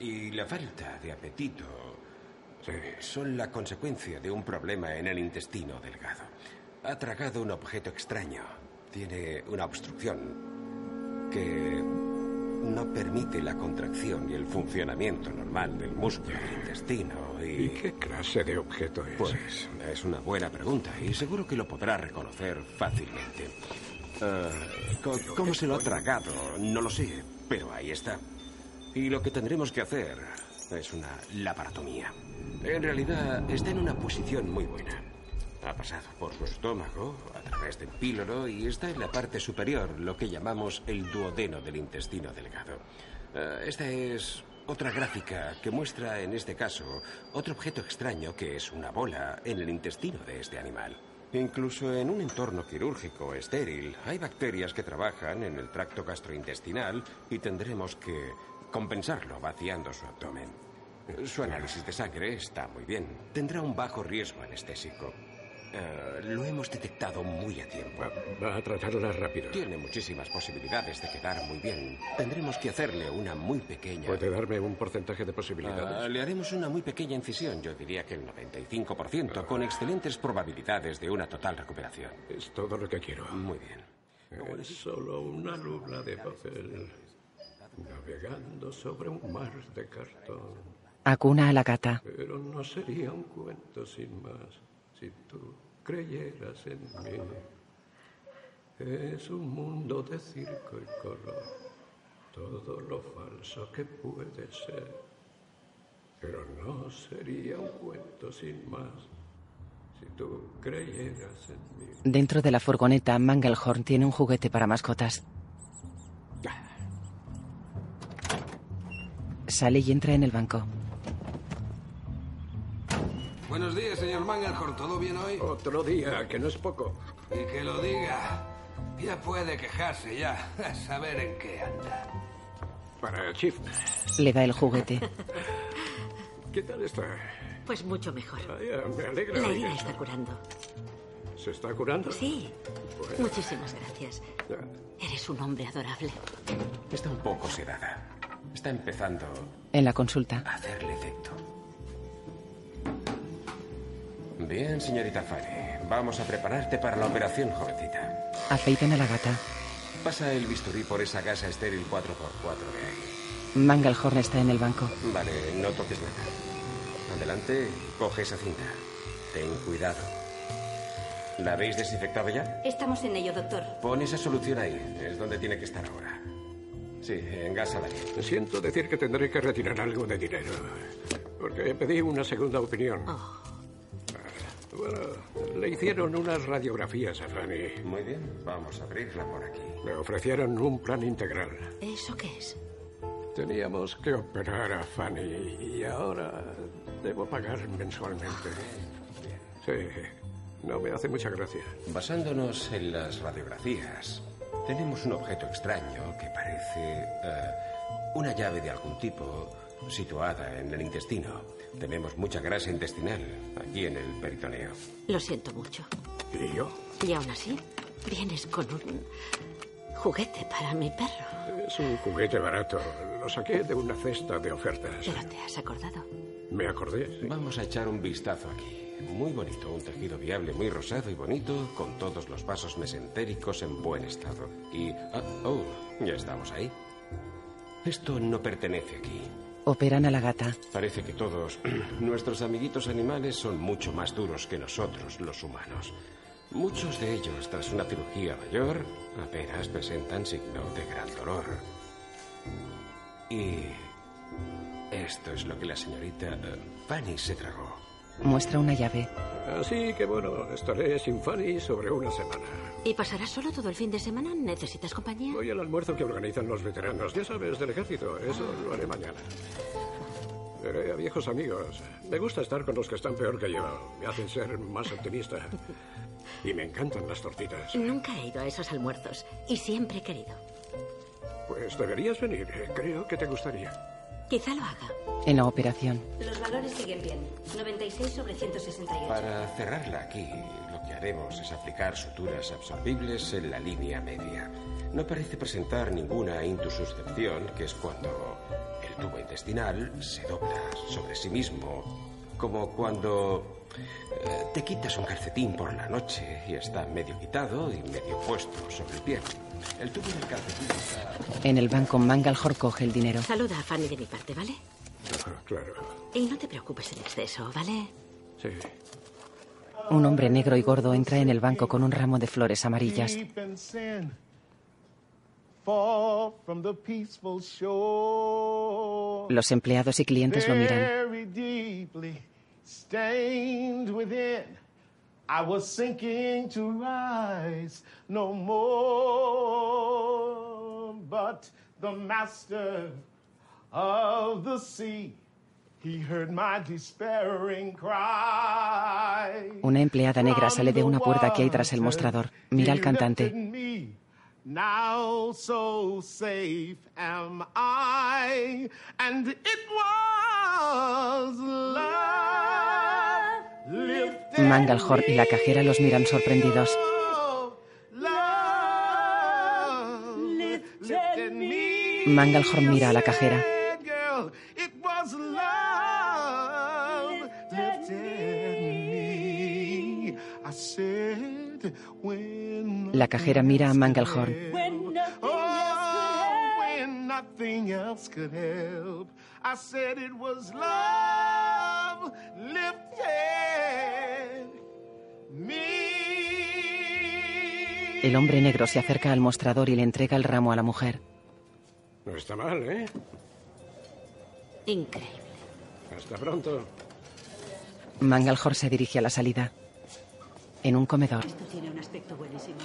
y la falta de apetito son la consecuencia de un problema en el intestino delgado. Ha tragado un objeto extraño. Tiene una obstrucción que no permite la contracción y el funcionamiento normal del músculo del intestino y... ¿Y qué clase de objeto es? Pues es una buena pregunta y seguro que lo podrá reconocer fácilmente. Co- ¿Cómo se lo ha tragado? No lo sé, pero ahí está. Y lo que tendremos que hacer es una laparotomía. En realidad está en una posición muy buena. Ha pasado por su estómago, del píloro y está en la parte superior, lo que llamamos el duodeno del intestino delgado. Ah, esta es otra gráfica que muestra, en este caso, otro objeto extraño que es una bola en el intestino de este animal. Incluso en un entorno quirúrgico estéril, hay bacterias que trabajan en el tracto gastrointestinal y tendremos que compensarlo vaciando su abdomen. Su análisis de sangre está muy bien. Tendrá un bajo riesgo anestésico. Eh, lo hemos detectado muy a tiempo. Va a tratarla rápido. Tiene muchísimas posibilidades de quedar muy bien. Tendremos que hacerle una muy pequeña. ¿Puede darme un porcentaje de posibilidades? Ah, le haremos una muy pequeña incisión, yo diría que el 95%, con excelentes probabilidades de una total recuperación. Es todo lo que quiero. Muy bien. Es solo una lubla de papel navegando sobre un mar de cartón. Acuna a la gata. Pero no sería un cuento sin más si tú creyeras en mí. Es un mundo de circo y color, todo lo falso que puede ser. Pero no sería un cuento sin más si tú creyeras en mí. Dentro de la furgoneta, Mangelhorn tiene un juguete para mascotas. Sale y entra en el banco. Buenos días, señor Mangelhorn. ¿Todo bien hoy? Otro día, que no es poco. Y que lo diga. Ya puede quejarse ya. A saber en qué anda. Para Chief. Le da el juguete. ¿Qué tal está? Pues mucho mejor. Vaya, me alegra. La herida está curando. ¿Se está curando? Sí. Bueno. Muchísimas gracias. Eres un hombre adorable. Está un poco sedada. Está empezando En la consulta. a hacerle efecto. Bien, señorita Fari. Vamos a prepararte para la operación, jovencita. Afeitan a la gata. Pasa el bisturí por esa gasa estéril 4x4 de ahí. Mangelhorn está en el banco. Vale, no toques nada. Adelante, coge esa cinta. Ten cuidado. ¿La habéis desinfectado ya? Estamos en ello, doctor. Pon esa solución ahí. Es donde tiene que estar ahora. Sí, engásala bien. Siento decir que tendré que retirar algo de dinero. Porque pedí una segunda opinión. Oh. Bueno, le hicieron unas radiografías a Fanny. Muy bien, vamos a abrirla por aquí. Me ofrecieron un plan integral. ¿Eso qué es? Teníamos que operar a Fanny y ahora debo pagar mensualmente. Sí, no me hace mucha gracia. Basándonos en las radiografías, tenemos un objeto extraño que parece eh, una llave de algún tipo situada en el intestino. Tenemos mucha grasa intestinal aquí en el peritoneo. Lo siento mucho. ¿Y yo? Y aún así, vienes con un juguete para mi perro. Es un juguete barato. Lo saqué de una cesta de ofertas. Pero te has acordado. Me acordé. Vamos a echar un vistazo aquí. Muy bonito, un tejido viable, muy rosado y bonito, con todos los vasos mesentéricos en buen estado. Y... ah, oh, ya estamos ahí. Esto no pertenece aquí. Operan a la gata. Parece que todos nuestros amiguitos animales son mucho más duros que nosotros, los humanos. Muchos de ellos, tras una cirugía mayor, apenas presentan signo de gran dolor. Y esto es lo que la señorita eh, Fanny se tragó. Muestra una llave. Así que bueno, estaré sin Fanny sobre una semana. ¿Y pasarás solo todo el fin de semana? ¿Necesitas compañía? Voy al almuerzo que organizan los veteranos, ya sabes, del ejército. Eso lo haré mañana. Veré a viejos amigos. Me gusta estar con los que están peor que yo. Me hacen ser más optimista. Y me encantan las tortitas. Nunca he ido a esos almuerzos y siempre he querido. Pues deberías venir. Creo que te gustaría. Quizá lo haga. En la operación. Los valores siguen bien. 96 sobre 168. Para cerrarla aquí, lo que haremos es aplicar suturas absorbibles en la línea media. No parece presentar ninguna intususcepción, que es cuando el tubo intestinal se dobla sobre sí mismo Como cuando eh, te quitas un calcetín por la noche y está medio quitado y medio puesto sobre el pie. El tubo del calcetín está... En el banco, Mangalhor coge el dinero. Saluda a Fanny de mi parte, ¿vale? Claro. Y no te preocupes en exceso, ¿vale? Sí. Un hombre negro y gordo entra en el banco con un ramo de flores amarillas. Los empleados y clientes lo miran. Very deeply stained within. I was sinking to rise no more. But the master of the sea, he heard my despairing cry. Una empleada negra sale de una puerta que hay tras el mostrador. Mira al cantante. Now so safe am I, and it was love lifted Mangalhor y la cajera los miran sorprendidos. lifted me. Mangalhor mira a la cajera. La cajera mira a Mangalhor. Oh. El hombre negro se acerca al mostrador y le entrega el ramo a la mujer. No está mal, ¿eh? Increíble. Hasta pronto. Mangalhor se dirige a la salida. En un comedor, Esto tiene un aspecto buenísimo.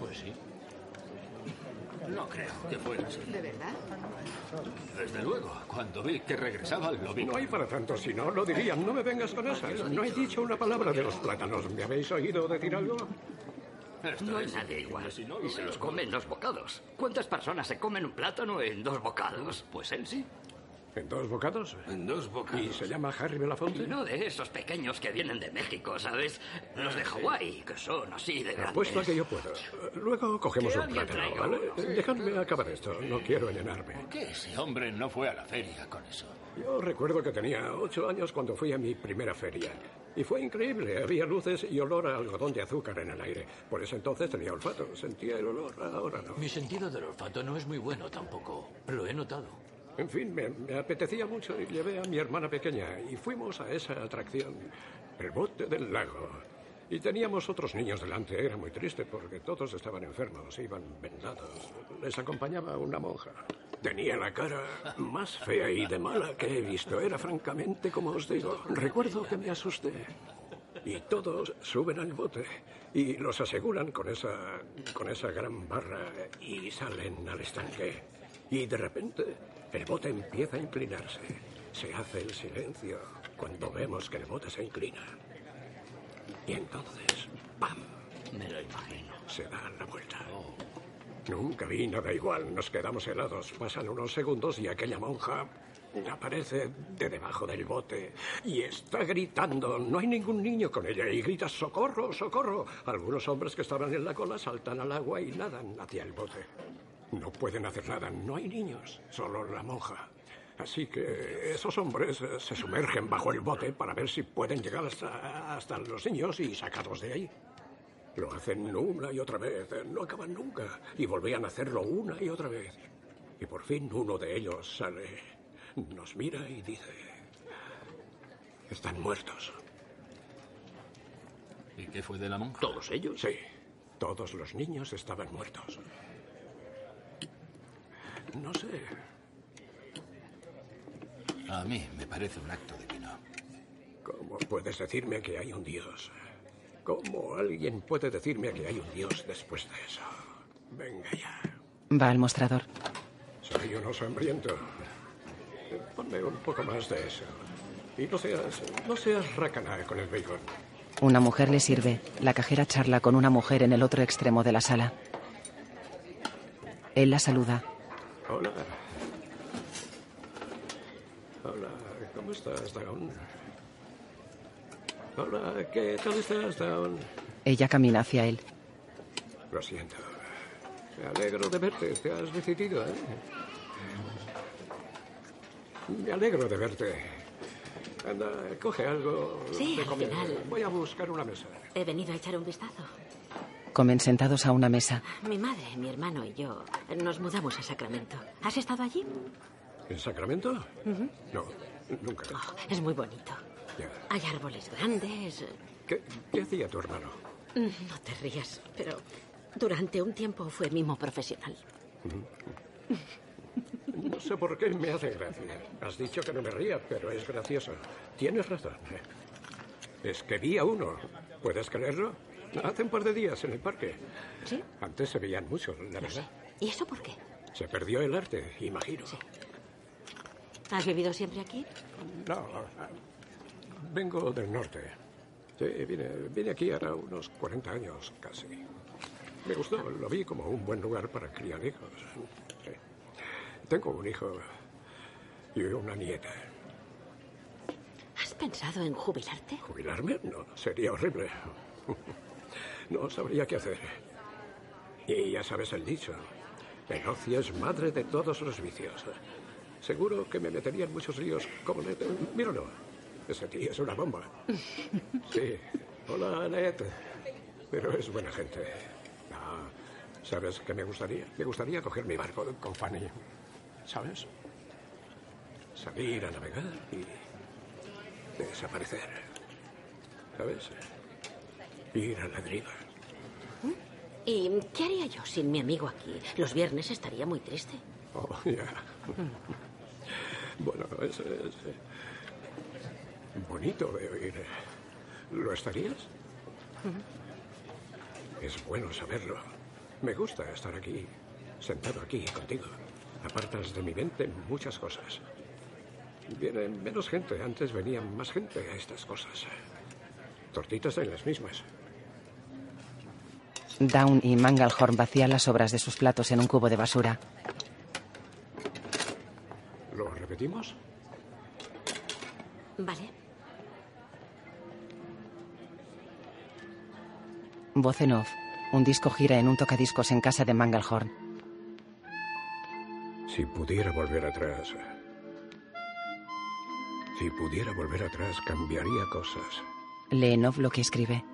Pues sí. No creo que fuera así. ¿De verdad? Desde luego, cuando vi que regresaba lo vi. No hay para tanto, si no, lo dirían. No me vengas con esas. No he dicho una palabra de los plátanos. ¿Me habéis oído decir algo? No hay nadie igual. Y se los come en dos bocados. ¿Cuántas personas se comen un plátano en dos bocados? Pues él sí. ¿En dos bocados? En dos bocados. ¿Y se llama Harry Belafonte? No de esos pequeños que vienen de México, ¿sabes? Los de Hawái, que son así de grandes. Apuesto a que yo puedo. Luego cogemos un plátano, ¿vale? Dejadme acabar esto. No quiero llenarme. ¿Por qué ese hombre no fue a la feria con eso? Yo recuerdo que tenía ocho años cuando fui a mi primera feria. Y fue increíble. Había luces y olor a algodón de azúcar en el aire. Por eso entonces tenía olfato. Sentía el olor. Ahora no. Mi sentido del olfato no es muy bueno tampoco. Lo he notado. En fin, me, apetecía mucho y llevé a mi hermana pequeña y fuimos a esa atracción, el bote del lago. Y teníamos otros niños delante. Era muy triste porque todos estaban enfermos, iban vendados. Les acompañaba una monja. Tenía la cara más fea y de mala que he visto. Era francamente como os digo. Recuerdo que me asusté. Y todos suben al bote y los aseguran con esa, con esa gran barra y salen al estanque. Y de repente el bote empieza a inclinarse. Se hace el silencio cuando vemos que el bote se inclina. Y entonces, ¡pam! Me lo imagino. Se da la vuelta. Nunca vi nada igual. Nos quedamos helados. Pasan unos segundos y aquella monja aparece de debajo del bote y está gritando. No hay ningún niño con ella y grita socorro, socorro. Algunos hombres que estaban en la cola saltan al agua y nadan hacia el bote. No pueden hacer nada. No hay niños, solo la monja. Así que esos hombres eh, se sumergen bajo el bote para ver si pueden llegar hasta, hasta los niños y sacarlos de ahí. Lo hacen una y otra vez, no acaban nunca, y volvían a hacerlo una y otra vez. Y por fin uno de ellos sale, nos mira y dice, están muertos. ¿Y qué fue de la monja? ¿Todos ellos? Sí, todos los niños estaban muertos. No sé, A mí me parece un acto divino. ¿cómo puedes decirme que hay un Dios? ¿Cómo alguien puede decirme que hay un Dios después de eso? Venga ya, va al mostrador. soy un oso hambriento. Ponme un poco más de eso. Y no seas, no seas racana con el bacon. Una mujer le sirve. La cajera charla con una mujer en el otro extremo de la sala. Él la saluda. Hola. Hola, ¿cómo estás, Dawn? Hola, ¿qué tal estás, Dawn? Ella camina hacia él. Lo siento. Me alegro de verte. Te has decidido, ¿eh? Me alegro de verte. Anda, coge algo Sí, de al comer. final. Voy a buscar una mesa. He venido a echar un vistazo. Comen sentados a una mesa. Mi madre, mi hermano y yo nos mudamos a Sacramento. ¿Has estado allí? ¿En Sacramento? No, nunca. Es muy bonito. Ya. Hay árboles grandes. ¿Qué, qué hacía tu hermano? No te rías, pero durante un tiempo fue mimo profesional. No sé por qué me hace gracia. Has dicho que no me ría, pero es gracioso. Tienes razón. Es que vi a uno. ¿Puedes creerlo? Hace un par de días en el parque. ¿Sí? Antes se veían muchos, la verdad. ¿Y eso por qué? Se perdió el arte, imagino. ¿Has vivido siempre aquí? No, vengo del norte. Sí, vine, vine aquí ahora unos 40 años, casi. Me gustó, lo vi como un buen lugar para criar hijos. Sí. Tengo un hijo y una nieta. ¿Has pensado en jubilarte? ¿Jubilarme? No, sería horrible. No sabría qué hacer. Y ya sabes el dicho. El ocio es madre de todos los vicios. Seguro que me metería en muchos líos como Ned. Míralo. Ese tío es una bomba. Sí. Hola, Ned. Pero es buena gente. Ah, ¿Sabes qué me gustaría? Me gustaría coger mi barco con Fanny. ¿Sabes? Salir a navegar y desaparecer. ¿Sabes? Ir a la deriva. ¿Y qué haría yo sin mi amigo aquí? Los viernes estaría muy triste. Oh, ya. Bueno, es, es, eh, bonito de oír. ¿Lo estarías? Es bueno saberlo. Me gusta estar aquí, sentado aquí contigo. Apartas de mi mente muchas cosas. Viene menos gente. Antes venían más gente a estas cosas. Tortitas en las mismas. Down y Mangalhorn vacían las sobras de sus platos en un cubo de basura. ¿Lo repetimos? Vale. Voz en off. Un disco gira en un tocadiscos en casa de Mangalhorn. Si pudiera volver atrás. Si pudiera volver atrás, cambiaría cosas. Lee en off lo que escribe.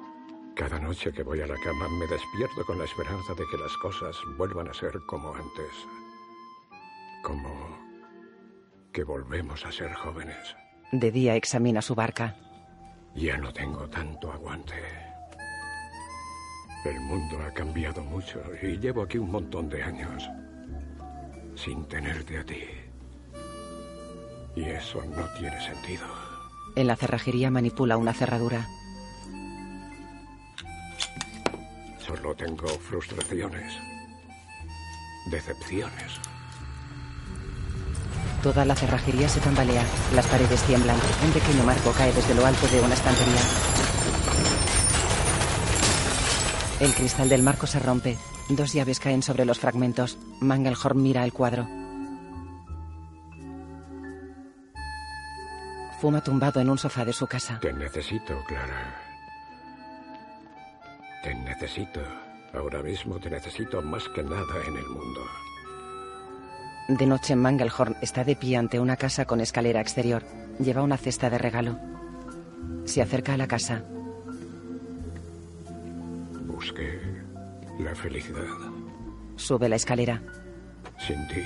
Cada noche que voy a la cama me despierto con la esperanza de que las cosas vuelvan a ser como antes. Como que volvemos a ser jóvenes. De día examina su barca. Ya no tengo tanto aguante. El mundo ha cambiado mucho y llevo aquí un montón de años sin tenerte a ti. Y eso no tiene sentido. En la cerrajería manipula una cerradura. Solo tengo frustraciones, decepciones. Toda la cerrajería se tambalea. Las paredes tiemblan. Un pequeño marco cae desde lo alto de una estantería. El cristal del marco se rompe. Dos llaves caen sobre los fragmentos. Mangelhorn mira el cuadro. Fuma tumbado en un sofá de su casa. Te necesito, Clara. Te necesito. Ahora mismo te necesito más que nada en el mundo. De noche, Mangelhorn está de pie ante una casa con escalera exterior. Lleva una cesta de regalo. Se acerca a la casa. Busqué la felicidad. Sube la escalera. Sin ti,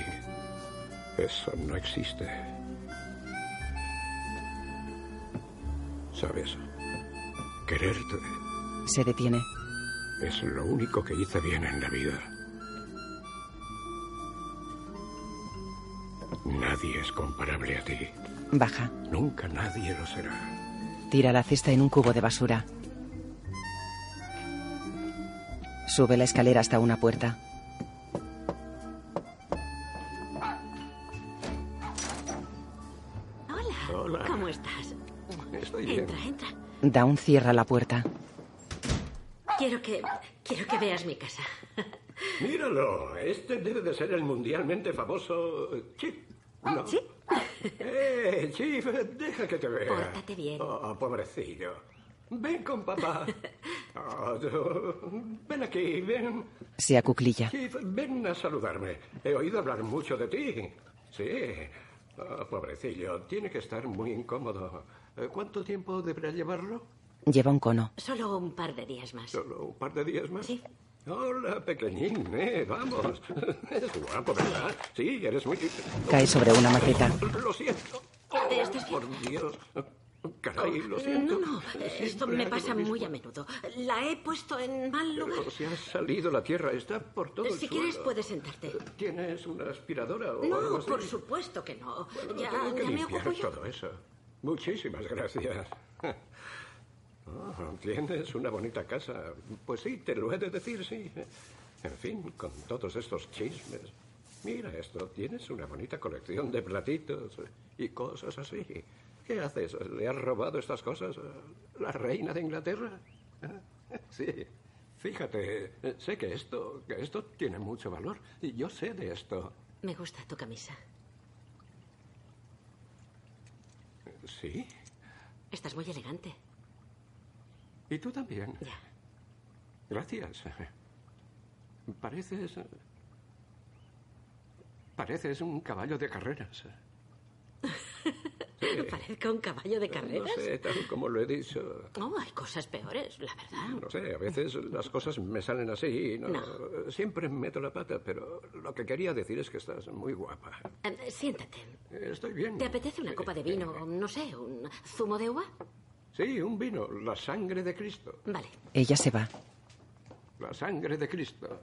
eso no existe. ¿Sabes? Quererte Se detiene. Es lo único que hice bien en la vida. Nadie es comparable a ti. Baja. Nunca nadie lo será. Tira la cesta en un cubo de basura. Sube la escalera hasta una puerta. Hola. Hola. ¿Cómo estás? Estoy bien. Entra, entra. Down cierra la puerta. Quiero que quiero que veas mi casa. Míralo, este debe de ser el mundialmente famoso Chip. ¿no? ¿Sí? Eh, Chief, deja que te vea. Pórtate bien. Oh, pobrecillo. Ven con papá. Oh, ven aquí, ven. Se acuclilla. Chief, ven a saludarme. He oído hablar mucho de ti. Sí. Oh, pobrecillo, tiene que estar muy incómodo. Eh, ¿Cuánto tiempo deberá llevarlo? Lleva un cono. Solo un par de días más. ¿Solo un par de días más? Sí. Hola, pequeñín, eh, vamos. Es guapo, ¿verdad? Sí, eres muy... Cae sobre una maceta. Lo siento. Eh, ¿Estás bien? Por Dios. Caray, lo siento. No, no, esto me pasa muy a menudo. La he puesto en mal lugar. Pero se ha salido la tierra, está por todo el Si suelo. quieres, puedes sentarte. ¿Tienes una aspiradora o algo No, así? por supuesto que no. Ya, Tengo que ya me ocupo yo. todo eso. Muchísimas gracias. Oh, Tienes una bonita casa. Pues sí, te lo he de decir, sí. En fin, con todos estos chismes. Mira esto, tienes una bonita colección de platitos y cosas así. ¿Qué haces? ¿Le has robado estas cosas a la reina de Inglaterra? Sí. Fíjate, sé que esto, que esto tiene mucho valor. Y yo sé de esto. Me gusta tu camisa. Sí. Estás muy elegante. Y tú también. Ya. Gracias. Pareces. Pareces un caballo de carreras. ¿Parezco un caballo de No carreras? sé, tal como lo he dicho. No, hay cosas peores, la verdad. No sé, a veces las cosas me salen así. y No, Siempre meto la pata, pero lo que quería decir es que estás muy guapa. Eh, siéntate. Estoy bien. ¿Te apetece una copa de vino? No sé, un zumo de uva? Sí, un vino, la sangre de Cristo. Vale. Ella se va. La sangre de Cristo.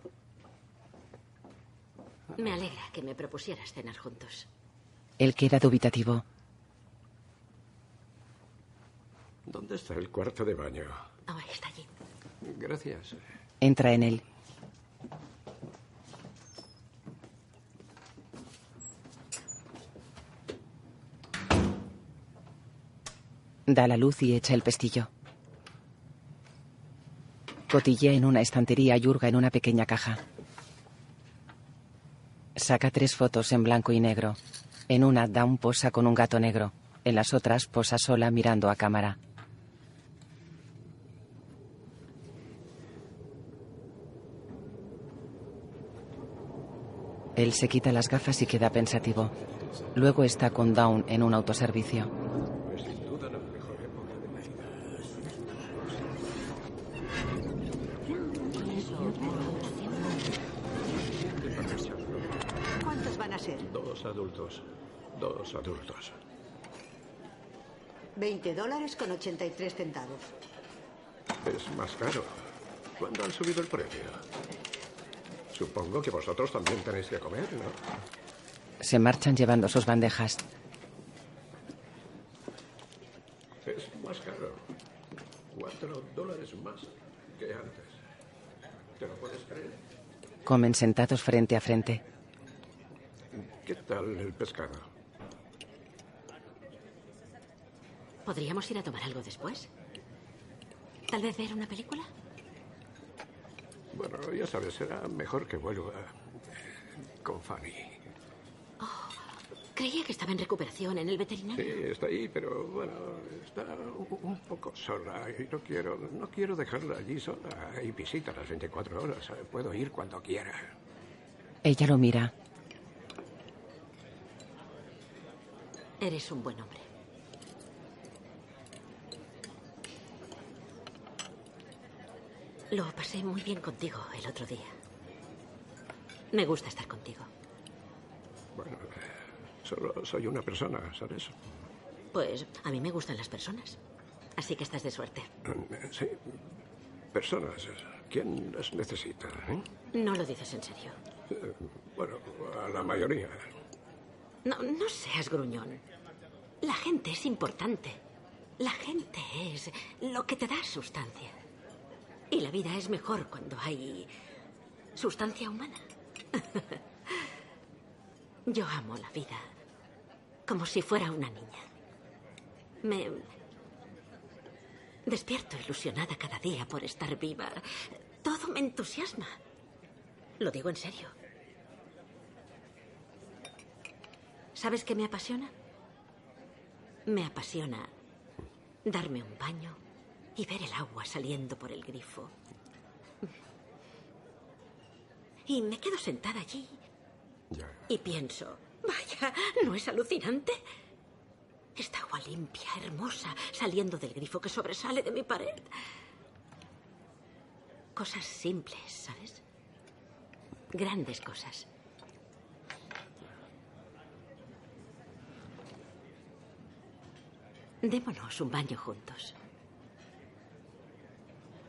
Me alegra que me propusieras cenar juntos. Él queda dubitativo. ¿Dónde está el cuarto de baño? Oh, está allí. Gracias. Entra en él. Da la luz y echa el pestillo. Cotillea en una estantería y hurga en una pequeña caja. Saca tres fotos en blanco y negro. En una da un posa con un gato negro. En las otras posa sola mirando a cámara. Él se quita las gafas y queda pensativo. Luego está con Down en un autoservicio. Es sin duda la mejor época de la vida. ¿Cuántos van a ser? Dos adultos. Dos adultos. 20 dólares con 83 centavos. Es más caro. ¿Cuándo han subido el precio? Supongo que vosotros también tenéis que comer, ¿no? Se marchan llevando sus bandejas. Es más caro. Cuatro dólares más que antes. ¿Te lo puedes creer? Comen sentados frente a frente. ¿Qué tal el pescado? ¿Podríamos ir a tomar algo después? ¿Tal vez ver una película? Bueno, ya sabes, será mejor que vuelva con Fanny. Creía que estaba en recuperación en el Sí, veterinario. está ahí, pero bueno, está un un poco sola y no quiero, no quiero dejarla allí sola. Hay visita las 24 horas. Puedo ir cuando quiera. Ella lo mira. Eres un buen hombre. Lo pasé muy bien contigo el otro día. Me gusta estar contigo. Bueno, solo soy una persona, ¿sabes? Pues a mí me gustan las personas. Así que estás de suerte. Eh, Sí, personas. ¿Quién las necesita? eh? No lo dices en serio. Eh, Bueno, a la mayoría. No, no seas gruñón. La gente es importante. La gente es lo que te da sustancia. Y la vida es mejor cuando hay sustancia humana. Yo amo la vida como si fuera una niña. Me despierto ilusionada cada día por estar viva. Todo me entusiasma. Lo digo en serio. ¿Sabes qué me apasiona? Me apasiona darme un baño y ver el agua saliendo por el grifo. Y me quedo sentada allí y pienso, vaya, ¿no es alucinante? Esta agua limpia, hermosa, saliendo del grifo que sobresale de mi pared. Cosas simples, ¿sabes? Grandes cosas. Démonos un baño juntos.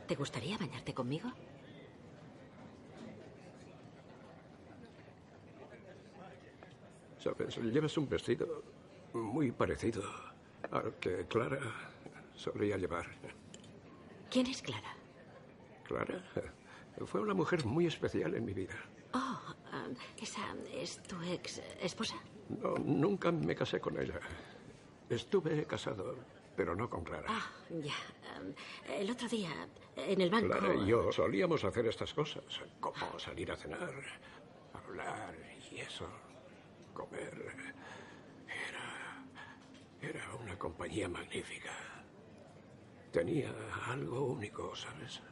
¿Te gustaría bañarte conmigo? Sabes, llevas un vestido muy parecido al que Clara solía llevar. ¿Quién es Clara? Clara fue una mujer muy especial en mi vida. Oh, ah, esa es tu ex esposa. No, nunca me casé con ella. Estuve casado, pero no con Clara. Ah, ya. Um, el otro día, en el banco. Clara y yo solíamos hacer estas cosas, como salir a cenar, hablar y eso, comer. Era. Era una compañía magnífica. Tenía algo único, ¿sabes?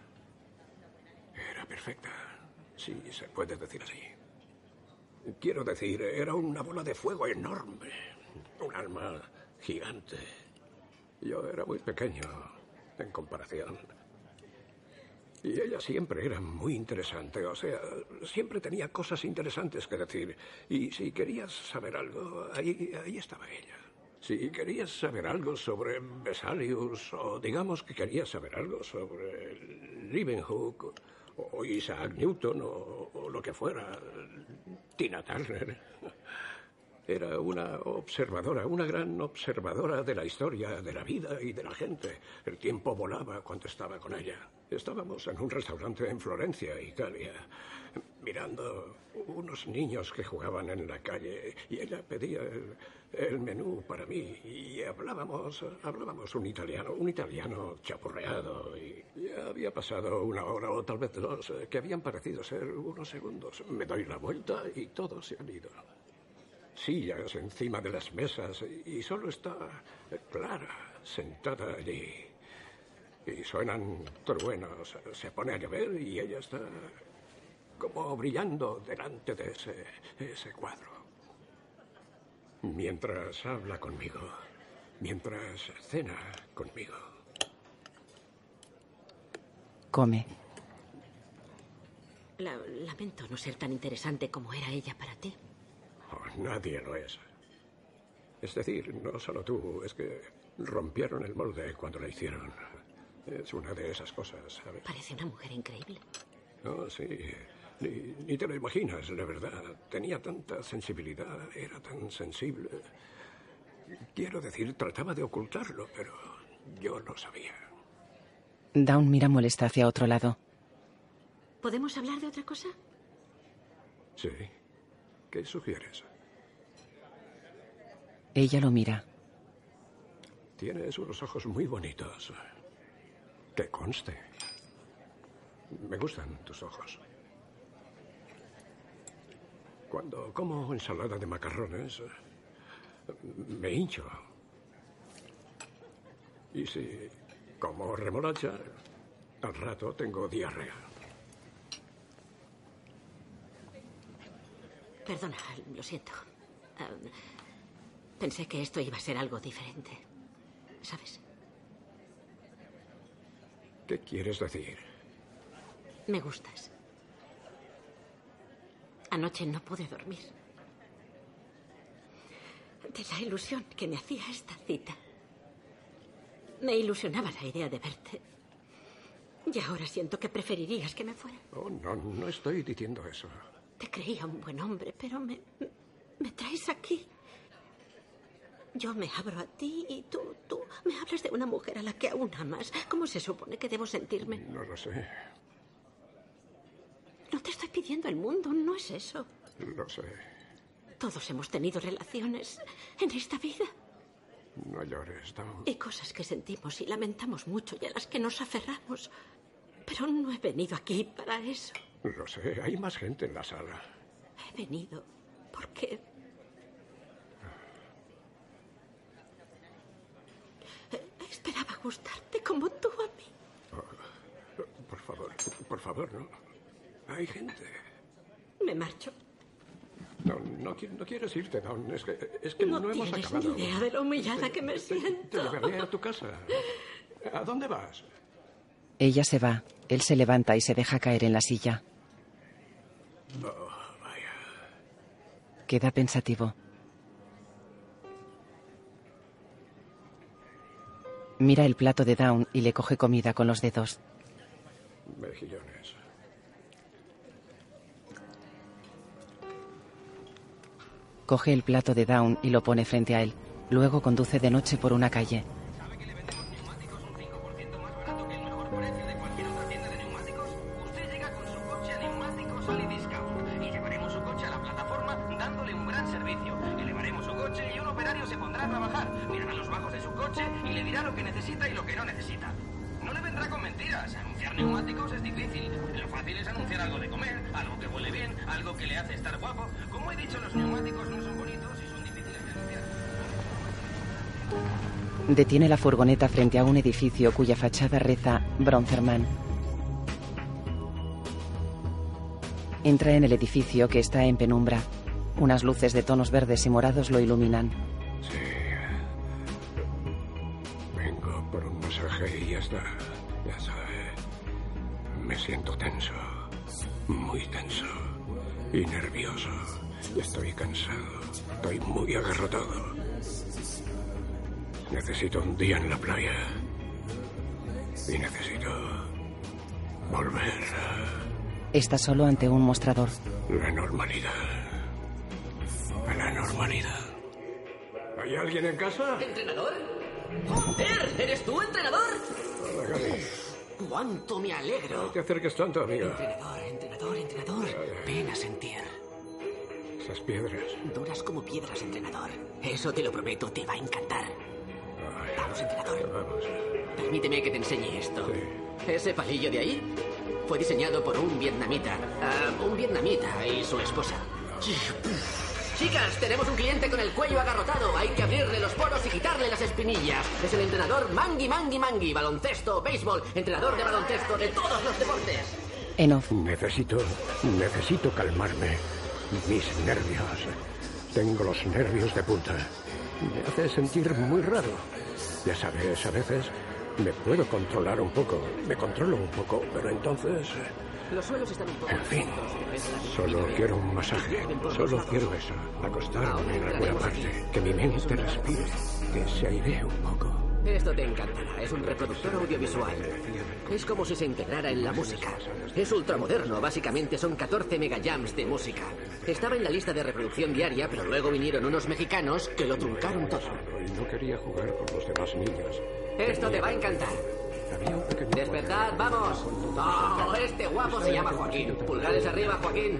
Era perfecta, si se puede decir así. Quiero decir, era una bola de fuego enorme, un alma gigante. Yo era muy pequeño en comparación. Y ella siempre era muy interesante, o sea, siempre tenía cosas interesantes que decir. Y si querías saber algo, ahí, ahí estaba ella. Si querías saber algo sobre Vesalius, o digamos que querías saber algo sobre Leeuwenhoek, o Isaac Newton, o, o lo que fuera, Tina Turner. Era una observadora, una gran observadora de la historia, de la vida y de la gente. El tiempo volaba cuando estaba con ella. Estábamos en un restaurante en Florencia, Italia, mirando unos niños que jugaban en la calle y ella pedía el, menú para mí y hablábamos, hablábamos un italiano, un italiano chapurreado y ya había pasado una hora o tal vez dos eh, que habían parecido ser unos segundos. Me doy la vuelta y todos se han ido sillas encima de las mesas y solo está Clara sentada allí. Y suenan truenos, se pone a llover y ella está como brillando delante de ese, ese cuadro. Mientras habla conmigo, mientras cena conmigo. Come. La- lamento no ser tan interesante como era ella para ti. Oh, nadie lo es. Es decir, no solo tú, es que rompieron el molde cuando la hicieron. Es una de esas cosas, ¿sabes? Parece una mujer increíble. No, sí. Ni, ni te lo imaginas, la verdad. Tenía tanta sensibilidad, era tan sensible. Quiero decir, trataba de ocultarlo, pero yo lo sabía. Dawn mira molesta hacia otro lado. ¿Podemos hablar de otra cosa? Sí. ¿Qué sugieres? Ella lo mira. Tienes unos ojos muy bonitos. Que conste. Me gustan tus ojos. Cuando como ensalada de macarrones, me hincho. Y si como remolacha, al rato tengo diarrea. Perdona, lo siento. Pensé que esto iba a ser algo diferente. ¿Sabes? ¿Qué quieres decir? Me gustas. Anoche no pude dormir. De la ilusión que me hacía esta cita. Me ilusionaba la idea de verte. Y ahora siento que preferirías que me fuera. Oh, no, no estoy diciendo eso. Te creía un buen hombre, pero me, me traes aquí. Yo me abro a ti y tú, tú me hablas de una mujer a la que aún amas. ¿Cómo se supone que debo sentirme? No lo sé. No te estoy pidiendo el mundo, no es eso. Lo sé. Todos hemos tenido relaciones en esta vida No llores, Dawn. y cosas que sentimos y lamentamos mucho y a las que nos aferramos. Pero no he venido aquí para eso. Lo sé, hay más gente en la sala. He venido porque... Esperaba gustarte como tú a mí. Por favor, por favor, no. Hay gente. Me marcho. No, no, no quieres irte, Dawn. Es que, es que no, No hemos tienes acabado. ni idea de lo humillada que me Te siento. llevaré a tu casa. ¿A dónde vas? Ella se va. Él se levanta y se deja caer en la silla. Oh, Queda pensativo. Mira el plato de Down y le coge comida con los dedos. Mejillones. Coge el plato de Down y lo pone frente a él. Luego conduce de noche por una calle. Furgoneta frente a un edificio cuya fachada reza Bronzerman. Entra en el edificio que está en penumbra. Unas luces de tonos verdes y morados lo iluminan. Sí. Vengo por un masaje y ya está. Ya sabe. Me siento tenso. Muy tenso. Y nervioso. Estoy cansado. Estoy muy agarrotado. Necesito un día en la playa. Y necesito volver Está solo ante un mostrador. la normalidad. A la normalidad. ¿Hay alguien en casa? ¿Entrenador? ¡Joder! ¿Eres tú, entrenador? Hola, Gary. ¡Cuánto me alegro! No te acerques tanto, amiga. Entrenador, entrenador, entrenador. Ven a sentir. Esas piedras. Duras como piedras, entrenador. Eso te lo prometo, te va a encantar. Vamos, entrenador. Vamos. Permíteme que te enseñe esto. Ese palillo de ahí fue diseñado por un vietnamita. Ah, un vietnamita y su esposa. Chicas, tenemos un cliente con el cuello agarrotado. Hay que abrirle los poros y quitarle las espinillas. Es el entrenador Mangi Mangi Mangi. Baloncesto, béisbol, entrenador de baloncesto de todos los deportes. En off. Necesito, necesito calmarme. Mis nervios. Tengo los nervios de punta. Me hace sentir muy raro. Ya sabes, a veces me puedo controlar un poco. Me controlo un poco, pero entonces... Los suelos están un poco... En fin, solo quiero un masaje. Solo quiero eso. Acostarme en alguna parte. Que mi mente respire. Que se airee un poco. Esto te encantará. Es un reproductor audiovisual. Es como si se integrara en la música. Es ultramoderno. Básicamente son 14 megajams de música. Estaba en la lista de reproducción diaria, pero luego vinieron unos mexicanos que lo truncaron todo. Y no quería jugar con los demás niños. Esto te va a encantar. Despertad, vamos. Oh, este guapo se llama Joaquín. Pulgares arriba, Joaquín.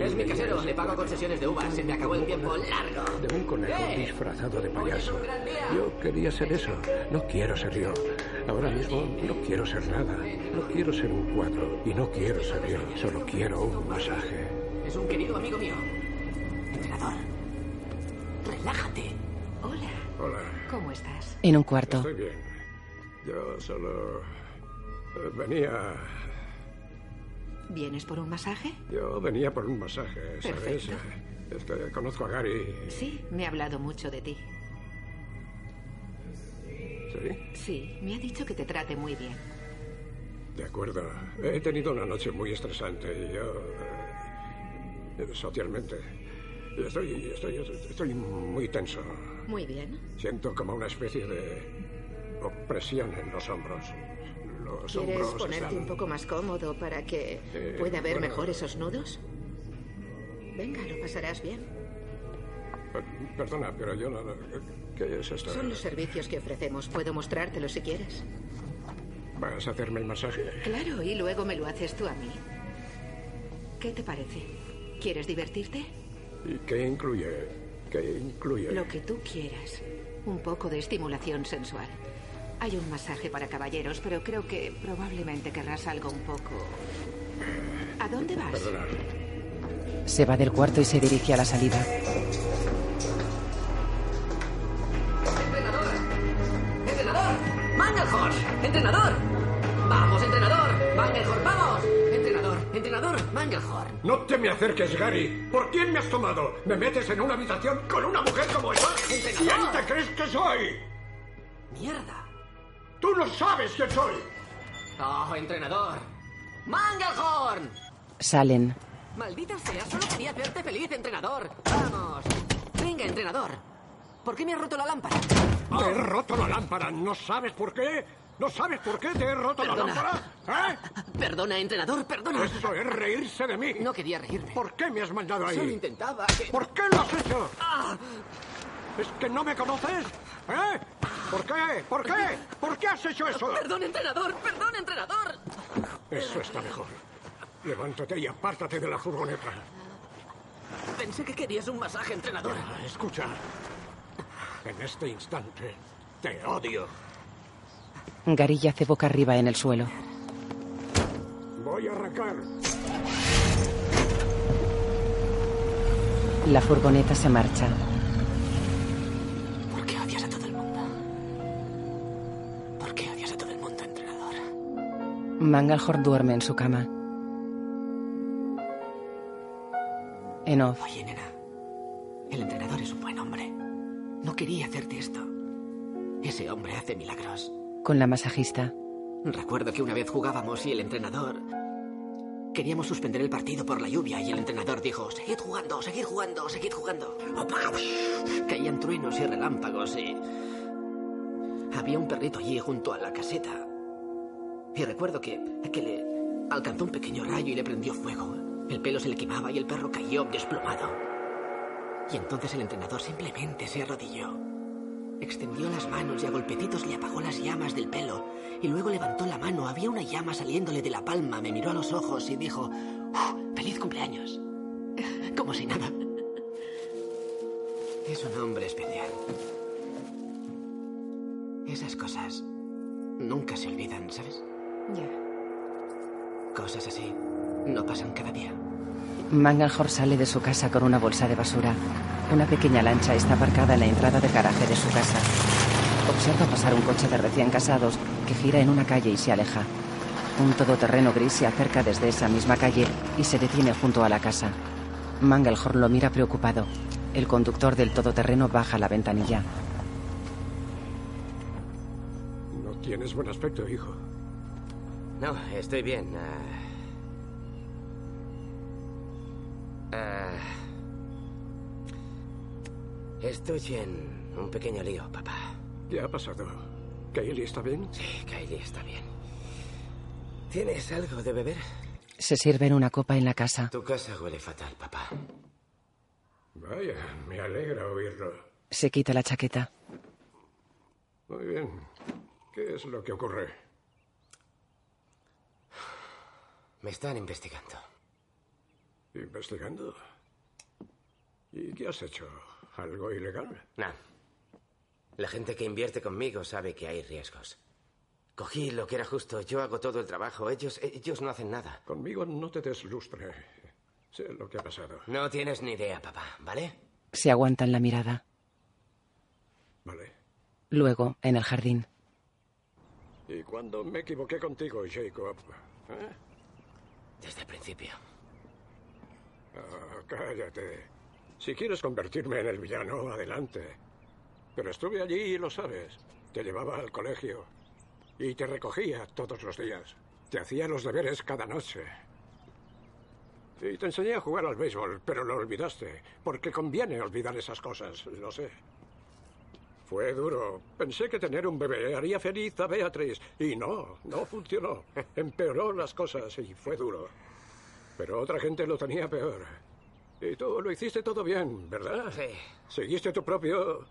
Es mi casero, le pago con sesiones de uvas. Se me acabó el tiempo largo. De un conejo disfrazado de payaso. Yo quería ser eso. No quiero ser yo. Ahora mismo no quiero ser nada. No quiero ser un cuadro. Y no quiero ser yo. Solo quiero un masaje. Es un querido amigo mío. Entrenador. Relájate. Hola, Hola. ¿cómo estás? En un cuarto. Estoy bien. Yo solo eh, venía. ¿Vienes por un masaje? Yo venía por un masaje, ¿sabes? Perfecto. Es que conozco a Gary. Sí, me ha hablado mucho de ti. ¿Sí? Sí, me ha dicho que te trate muy bien. De acuerdo. He tenido una noche muy estresante y yo. eh, socialmente. Estoy, estoy, estoy muy tenso. Muy bien. Siento como una especie de opresión en los hombros. Los ¿Quieres hombros ponerte están- un poco más cómodo para que Eh, pueda ver bueno. mejor esos nudos? Venga, lo pasarás bien. Per- Perdona, pero yo no. no- ¿Qué es esto? Son los servicios que ofrecemos. Puedo mostrártelo si quieres. ¿Vas a hacerme el masaje? Claro, y luego me lo haces tú a mí. ¿Qué te parece? ¿Quieres divertirte? ¿Y qué incluye? ¿Qué incluye? Lo que tú quieras. Un poco de estimulación sensual. Hay un masaje para caballeros, pero creo que probablemente querrás algo un poco... ¿A dónde vas? Perdona. Se va del cuarto y se dirige a la salida. Mangelhorn. No te me acerques, Gary. ¿Por quién me has tomado? ¿Me metes en una habitación con una mujer como esa? ¿Quién te crees que soy? Mierda. Tú no sabes quién soy. Oh, entrenador. Mangelhorn. Salen. Maldita sea, solo quería hacerte feliz, entrenador. Vamos. Venga, entrenador. ¿Por qué me has roto la lámpara? Te he roto la lámpara. ¿No sabes por qué? ¿No sabes por qué te he roto Perdona. la lámpara? ¿Eh? Perdona, entrenador, perdona. Eso es reírse de mí. No quería reírme. ¿Por qué me has mandado ahí? Solo intentaba que... ¿Por qué lo has hecho? Ah. ¿Es que no me conoces? ¿Eh? ¿Por qué? ¿Por qué? ¿Por qué has hecho eso? Perdón, entrenador, perdón, entrenador. Eso está mejor. Levántate y apártate de la furgoneta. Pensé que querías un masaje, entrenador. Escucha. En este instante te odio. Gary yace boca arriba en el suelo. Voy a arrancar. La furgoneta se marcha. ¿Por qué odias a todo el mundo? ¿Por qué odias a todo el mundo, entrenador? Mangalhorn duerme en su cama. En off. Oye, nena. El entrenador es un buen hombre. No quería hacerte esto. Ese hombre hace milagros. Con la masajista. Recuerdo que una vez jugábamos y el entrenador... Queríamos suspender el partido por la lluvia y el entrenador dijo, seguid jugando, seguid jugando, seguid jugando. Caían truenos y relámpagos y... Había un perrito allí junto a la caseta. Y recuerdo que, que le alcanzó un pequeño rayo y le prendió fuego. El pelo se le quemaba y el perro cayó desplomado. Y entonces el entrenador simplemente se arrodilló. Extendió las manos y a golpecitos le apagó las llamas del pelo. Y luego levantó la mano. Había una llama saliéndole de la palma. Me miró a los ojos y dijo, "Uf, feliz cumpleaños. Como si nada. Es un hombre especial. Esas cosas nunca se olvidan, ¿sabes? Ya. Cosas así no pasan cada día. Mangalhorn sale de su casa con una bolsa de basura. Una pequeña lancha está aparcada en la entrada del garaje de su casa. Observa pasar un coche de recién casados que gira en una calle y se aleja. Un todoterreno gris se acerca desde esa misma calle y se detiene junto a la casa. Mangelhorn lo mira preocupado. El conductor del todoterreno baja la ventanilla. No tienes buen aspecto, hijo. No, estoy bien. ah. Estoy en un pequeño lío, papá. ¿Qué ha pasado? ¿Kaylee está bien? Sí, Kylie está bien. ¿Tienes algo de beber? Se sirven una copa en la casa. Tu casa huele fatal, papá. Vaya, me alegra oírlo. Se quita la chaqueta. Muy bien. ¿Qué es lo que ocurre? Me están investigando. ¿Investigando? ¿Y qué has hecho? ¿Algo ilegal? No. La gente que invierte conmigo sabe que hay riesgos. Cogí lo que era justo. Yo hago todo el trabajo. Ellos, ellos no hacen nada. Conmigo no te des lustre. Sé lo que ha pasado. No tienes ni idea, papá, ¿vale? Se aguantan la mirada. Vale. Luego, en el jardín. ¿Y cuando me equivoqué contigo, Jacob? ¿Eh? Desde el principio. Ah, cállate. Si quieres convertirme en el villano, adelante. Pero estuve allí y lo sabes. Te llevaba al colegio. Y te recogía todos los días. Te hacía los deberes cada noche. Y te enseñé a jugar al béisbol, pero lo olvidaste. Porque conviene olvidar esas cosas, lo sé. Fue duro. Pensé que tener un bebé haría feliz a Beatriz. Y no, no funcionó. Empeoró las cosas y fue duro. Pero otra gente lo tenía peor. Y tú lo hiciste todo bien, ¿verdad? Sí. Seguiste tu propio...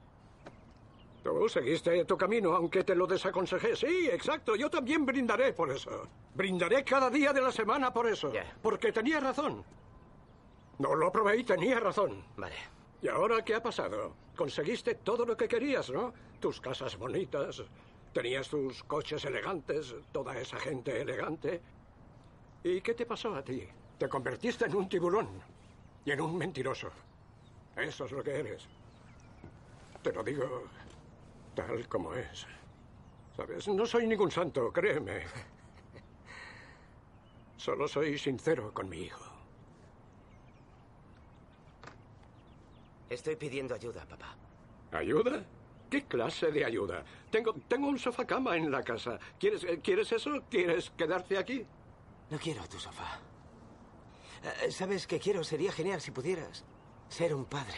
Tú seguiste tu camino, aunque te lo desaconsejé. Sí, exacto. Yo también brindaré por eso. Brindaré cada día de la semana por eso. Porque tenía razón. No lo probé y tenía razón. Vale. ¿Y ahora qué ha pasado? Conseguiste todo lo que querías, ¿no? Tus casas bonitas, tenías tus coches elegantes, toda esa gente elegante. ¿Y qué te pasó a ti? Te convertiste en un tiburón y en un mentiroso. Eso es lo que eres. Te lo digo tal como es. ¿Sabes? No soy ningún santo, créeme. Solo soy sincero con mi hijo. Estoy pidiendo ayuda, papá. ¿Ayuda? ¿Qué clase de ayuda? Tengo, tengo un sofá cama en la casa. ¿Quieres, eh, ¿Quieres eso? ¿Quieres quedarte aquí? No quiero tu sofá. Eh, ¿Sabes qué quiero? Sería genial si pudieras ser un padre.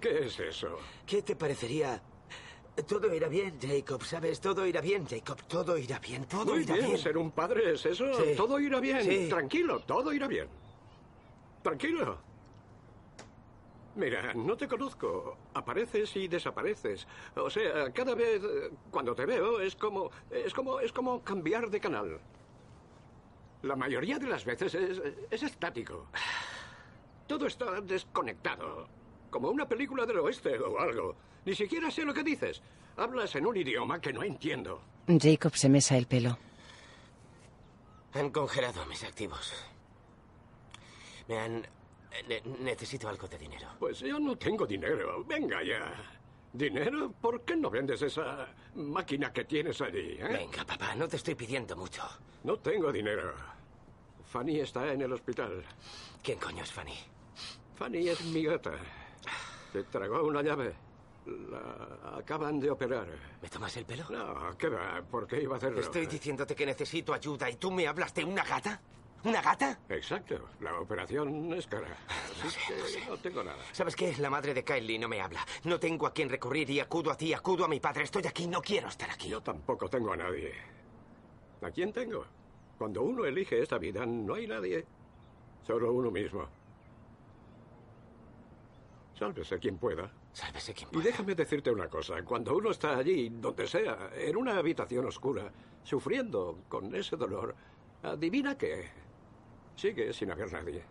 ¿Qué es eso? ¿Qué te parecería? Todo irá bien, Jacob, ¿sabes? Todo irá bien, Jacob. Todo irá bien, todo Muy irá bien, bien. ser un padre es eso. Sí. Todo irá bien. Sí. Tranquilo, todo irá bien. Tranquilo. Mira, no te conozco. Apareces y desapareces. O sea, cada vez cuando te veo es como es como es como cambiar de canal. La mayoría de las veces es, es estático. Todo está desconectado. Como una película del oeste o algo. Ni siquiera sé lo que dices. Hablas en un idioma que no entiendo. Jacob se mesa el pelo. Han congelado mis activos. Me han... ne- necesito algo de dinero. Pues yo no tengo dinero. Venga ya. ¿Dinero? ¿Por qué no vendes esa máquina que tienes allí? eh? Venga, papá, no te estoy pidiendo mucho. No tengo dinero. Fanny está en el hospital. ¿Quién coño es Fanny? Fanny es mi gata. Se tragó una llave. La acaban de operar. ¿Me tomas el pelo? No, ¿qué va? ¿Por qué iba a hacerlo? Estoy diciéndote que necesito ayuda y tú me hablas de una gata. ¿Una gata? Exacto. La operación es cara. Así que no tengo nada. ¿Sabes qué? La madre de Kylie no me habla. No tengo a quien recurrir y acudo a ti, acudo a mi padre. Estoy aquí, no quiero estar aquí. Yo tampoco tengo a nadie. ¿A quién tengo? Cuando uno elige esta vida, no hay nadie. Solo uno mismo. Sálvese quien pueda. Sálvese quien Y déjame decirte una cosa. Cuando uno está allí, donde sea, en una habitación oscura, sufriendo con ese dolor, adivina qué. Sigue sin haber nadie.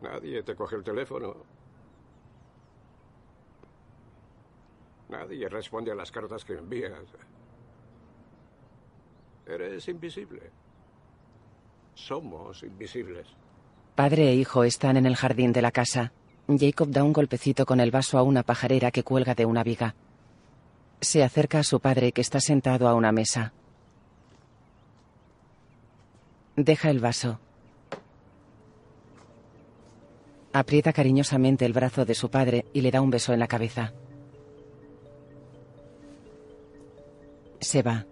Nadie te coge el teléfono. Nadie responde a las cartas que envías. Eres invisible. Somos invisibles. Padre e hijo están en el jardín de la casa. Jacob da un golpecito con el vaso a una pajarera que cuelga de una viga. Se acerca a su padre que está sentado a una mesa. Deja el vaso. Aprieta cariñosamente el brazo de su padre y le da un beso en la cabeza. Se va.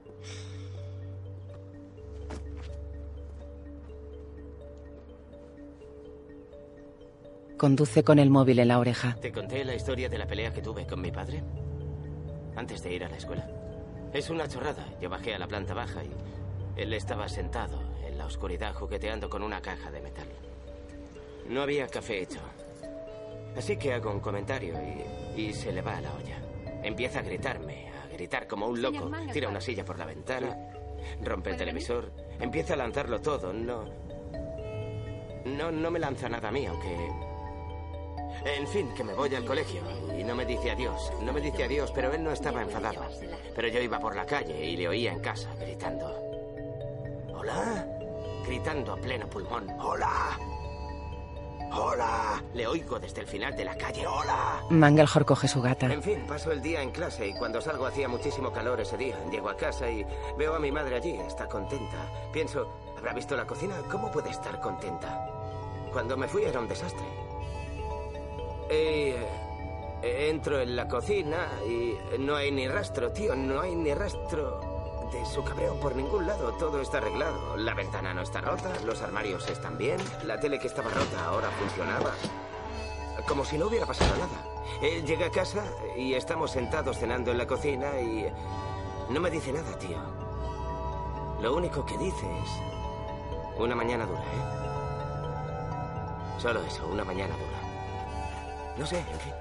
Conduce con el móvil en la oreja. ¿Te conté la historia de la pelea que tuve con mi padre? Antes de ir a la escuela. Es una chorrada. Yo bajé a la planta baja y él estaba sentado en la oscuridad jugueteando con una caja de metal. No había café hecho. Así que hago un comentario y, y se le va a la olla. Empieza a gritarme, a gritar como un loco. Tira una silla por la ventana, rompe el televisor, empieza a lanzarlo todo. No. No, no me lanza nada a mí, aunque en fin, que me voy al colegio y no me dice adiós. No me dice adiós, pero él no estaba enfadado. Pero yo iba por la calle y le oía en casa gritando. ¿Hola? Gritando a pleno pulmón. ¡Hola! ¡Hola! Le oigo desde el final de la calle. ¡Hola! Mangelhor coge su gata. En fin, paso el día en clase y cuando salgo hacía muchísimo calor ese día. Llego a casa y veo a mi madre allí. Está contenta. Pienso, ¿habrá visto la cocina? ¿Cómo puede estar contenta? Cuando me fui era un desastre. Eh, eh, entro en la cocina y no hay ni rastro, tío, no hay ni rastro de su cabreo por ningún lado. Todo está arreglado. La ventana no está rota, los armarios están bien, la tele que estaba rota ahora funcionaba. Como si no hubiera pasado nada. Él llega a casa y estamos sentados cenando en la cocina y no me dice nada, tío. Lo único que dice es... Una mañana dura, ¿eh? Solo eso, una mañana dura. No sé, en fin.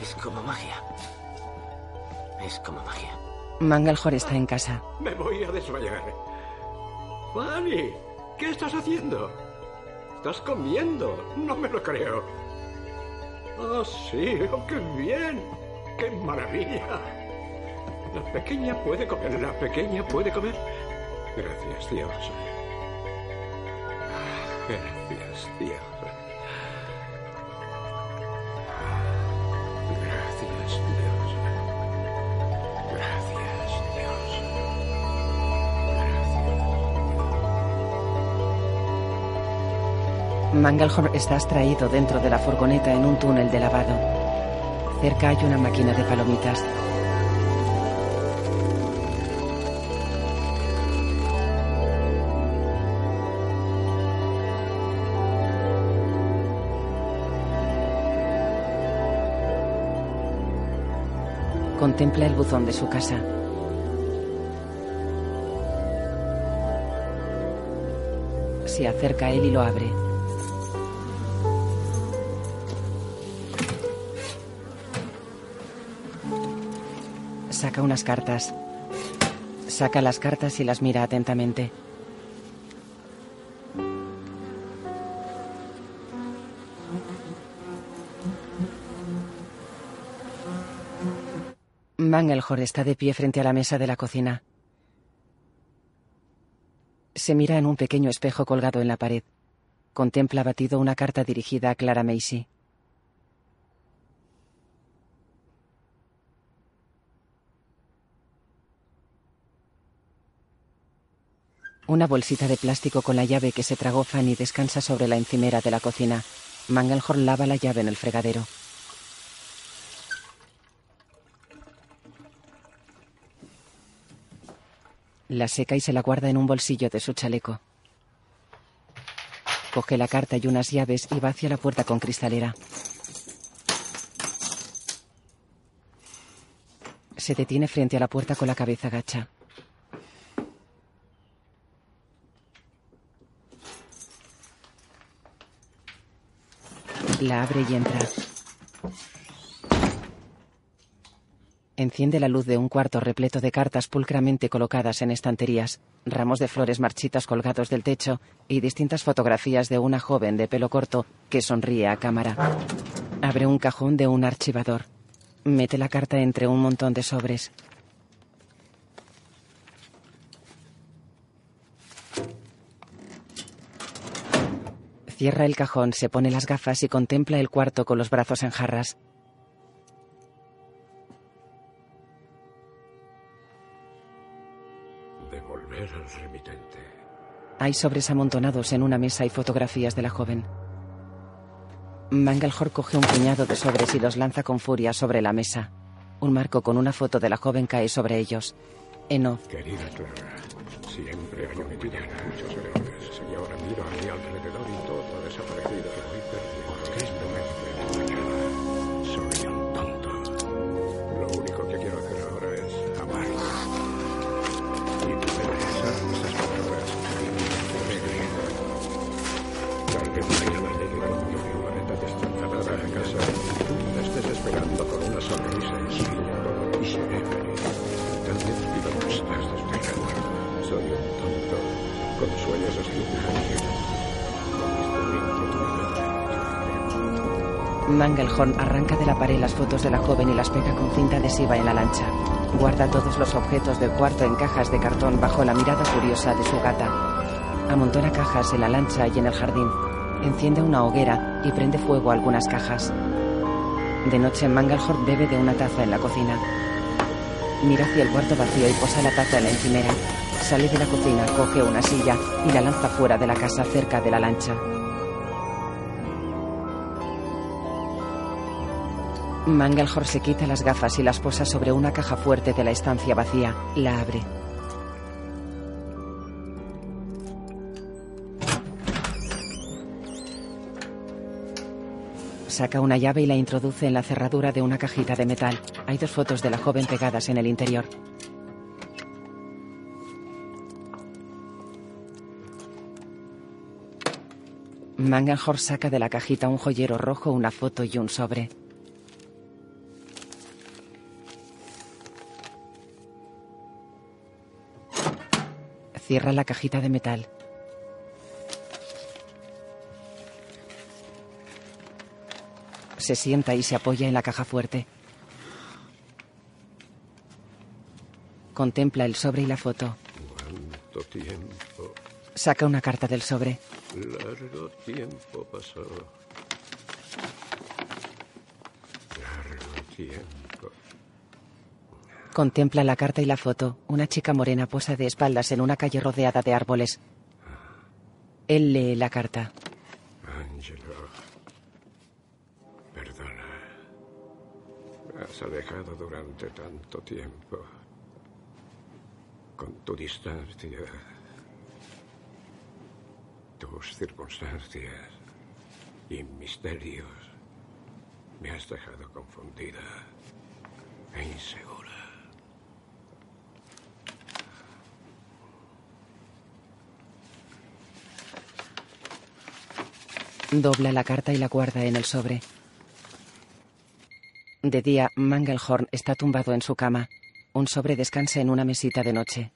Es como magia. Es como magia. Mangelhor está en casa. Me voy a desmayar. Fanny, ¿qué estás haciendo? Estás comiendo. No me lo creo. Oh, sí, oh, qué bien. Qué maravilla. La pequeña puede comer, la pequeña puede comer. Gracias, Dios. Gracias, Dios. Gracias, Dios. Mangelhorn está extraído dentro de la furgoneta en un túnel de lavado. Cerca hay una máquina de palomitas. Contempla el buzón de su casa. Se acerca a él y lo abre. Saca unas cartas. Saca las cartas y las mira atentamente. Mangelhor está de pie frente a la mesa de la cocina. Se mira en un pequeño espejo colgado en la pared. Contempla abatido una carta dirigida a Clara Macy. Una bolsita de plástico con la llave que se tragó Fanny descansa sobre la encimera de la cocina. Mangelhorn lava la llave en el fregadero. La seca y se la guarda en un bolsillo de su chaleco. Coge la carta y unas llaves y va hacia la puerta con cristalera. Se detiene frente a la puerta con la cabeza gacha. La abre y entra. Enciende la luz de un cuarto repleto de cartas pulcramente colocadas en estanterías, ramos de flores marchitas colgados del techo y distintas fotografías de una joven de pelo corto que sonríe a cámara. Abre un cajón de un archivador. Mete la carta entre un montón de sobres. Cierra el cajón, se pone las gafas y contempla el cuarto con los brazos en jarras. Devolver al remitente. Hay sobres amontonados en una mesa y fotografías de la joven. Mangelhor coge un puñado de sobres y los lanza con furia sobre la mesa. Un marco con una foto de la joven cae sobre ellos. Eno, Querida Clara, siempre hay un mañana. Muchos errores. Señora, miro a mi alrededor Mangelhorn arranca de la pared las fotos de la joven y las pega con cinta adhesiva en la lancha. Guarda todos los objetos del cuarto en cajas de cartón bajo la mirada furiosa de su gata. Amontona cajas en la lancha y en el jardín. Enciende una hoguera y prende fuego a algunas cajas. De noche, Mangelhorn bebe de una taza en la cocina. Mira hacia el cuarto vacío y posa la taza en la encimera. Sale de la cocina, coge una silla y la lanza fuera de la casa cerca de la lancha. Mangelhorn se quita las gafas y las posa sobre una caja fuerte de la estancia vacía. La abre. Saca una llave y la introduce en la cerradura de una cajita de metal. Hay dos fotos de la joven pegadas en el interior. Mangelhorn saca de la cajita un joyero rojo, una foto y un sobre. Cierra la cajita de metal. Se sienta y se apoya en la caja fuerte. Contempla el sobre y la foto. ¿Cuánto tiempo? Saca una carta del sobre. Largo tiempo pasó. Largo tiempo. Contempla la carta y la foto. Una chica morena posa de espaldas en una calle rodeada de árboles. Él lee la carta. Angelo, perdona. Has alejado durante tanto tiempo. Con tu distancia, tus circunstancias y misterios, me has dejado confundida e insegura. Dobla la carta y la guarda en el sobre. De día, Mangelhorn está tumbado en su cama. Un sobre descansa en una mesita de noche.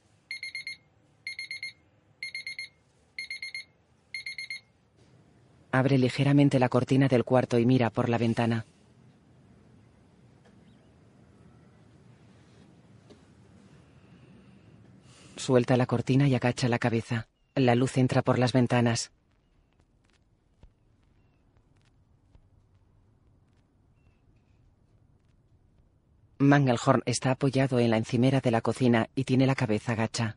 Abre ligeramente la cortina del cuarto y mira por la ventana. Suelta la cortina y agacha la cabeza. La luz entra por las ventanas. Mangelhorn está apoyado en la encimera de la cocina y tiene la cabeza gacha.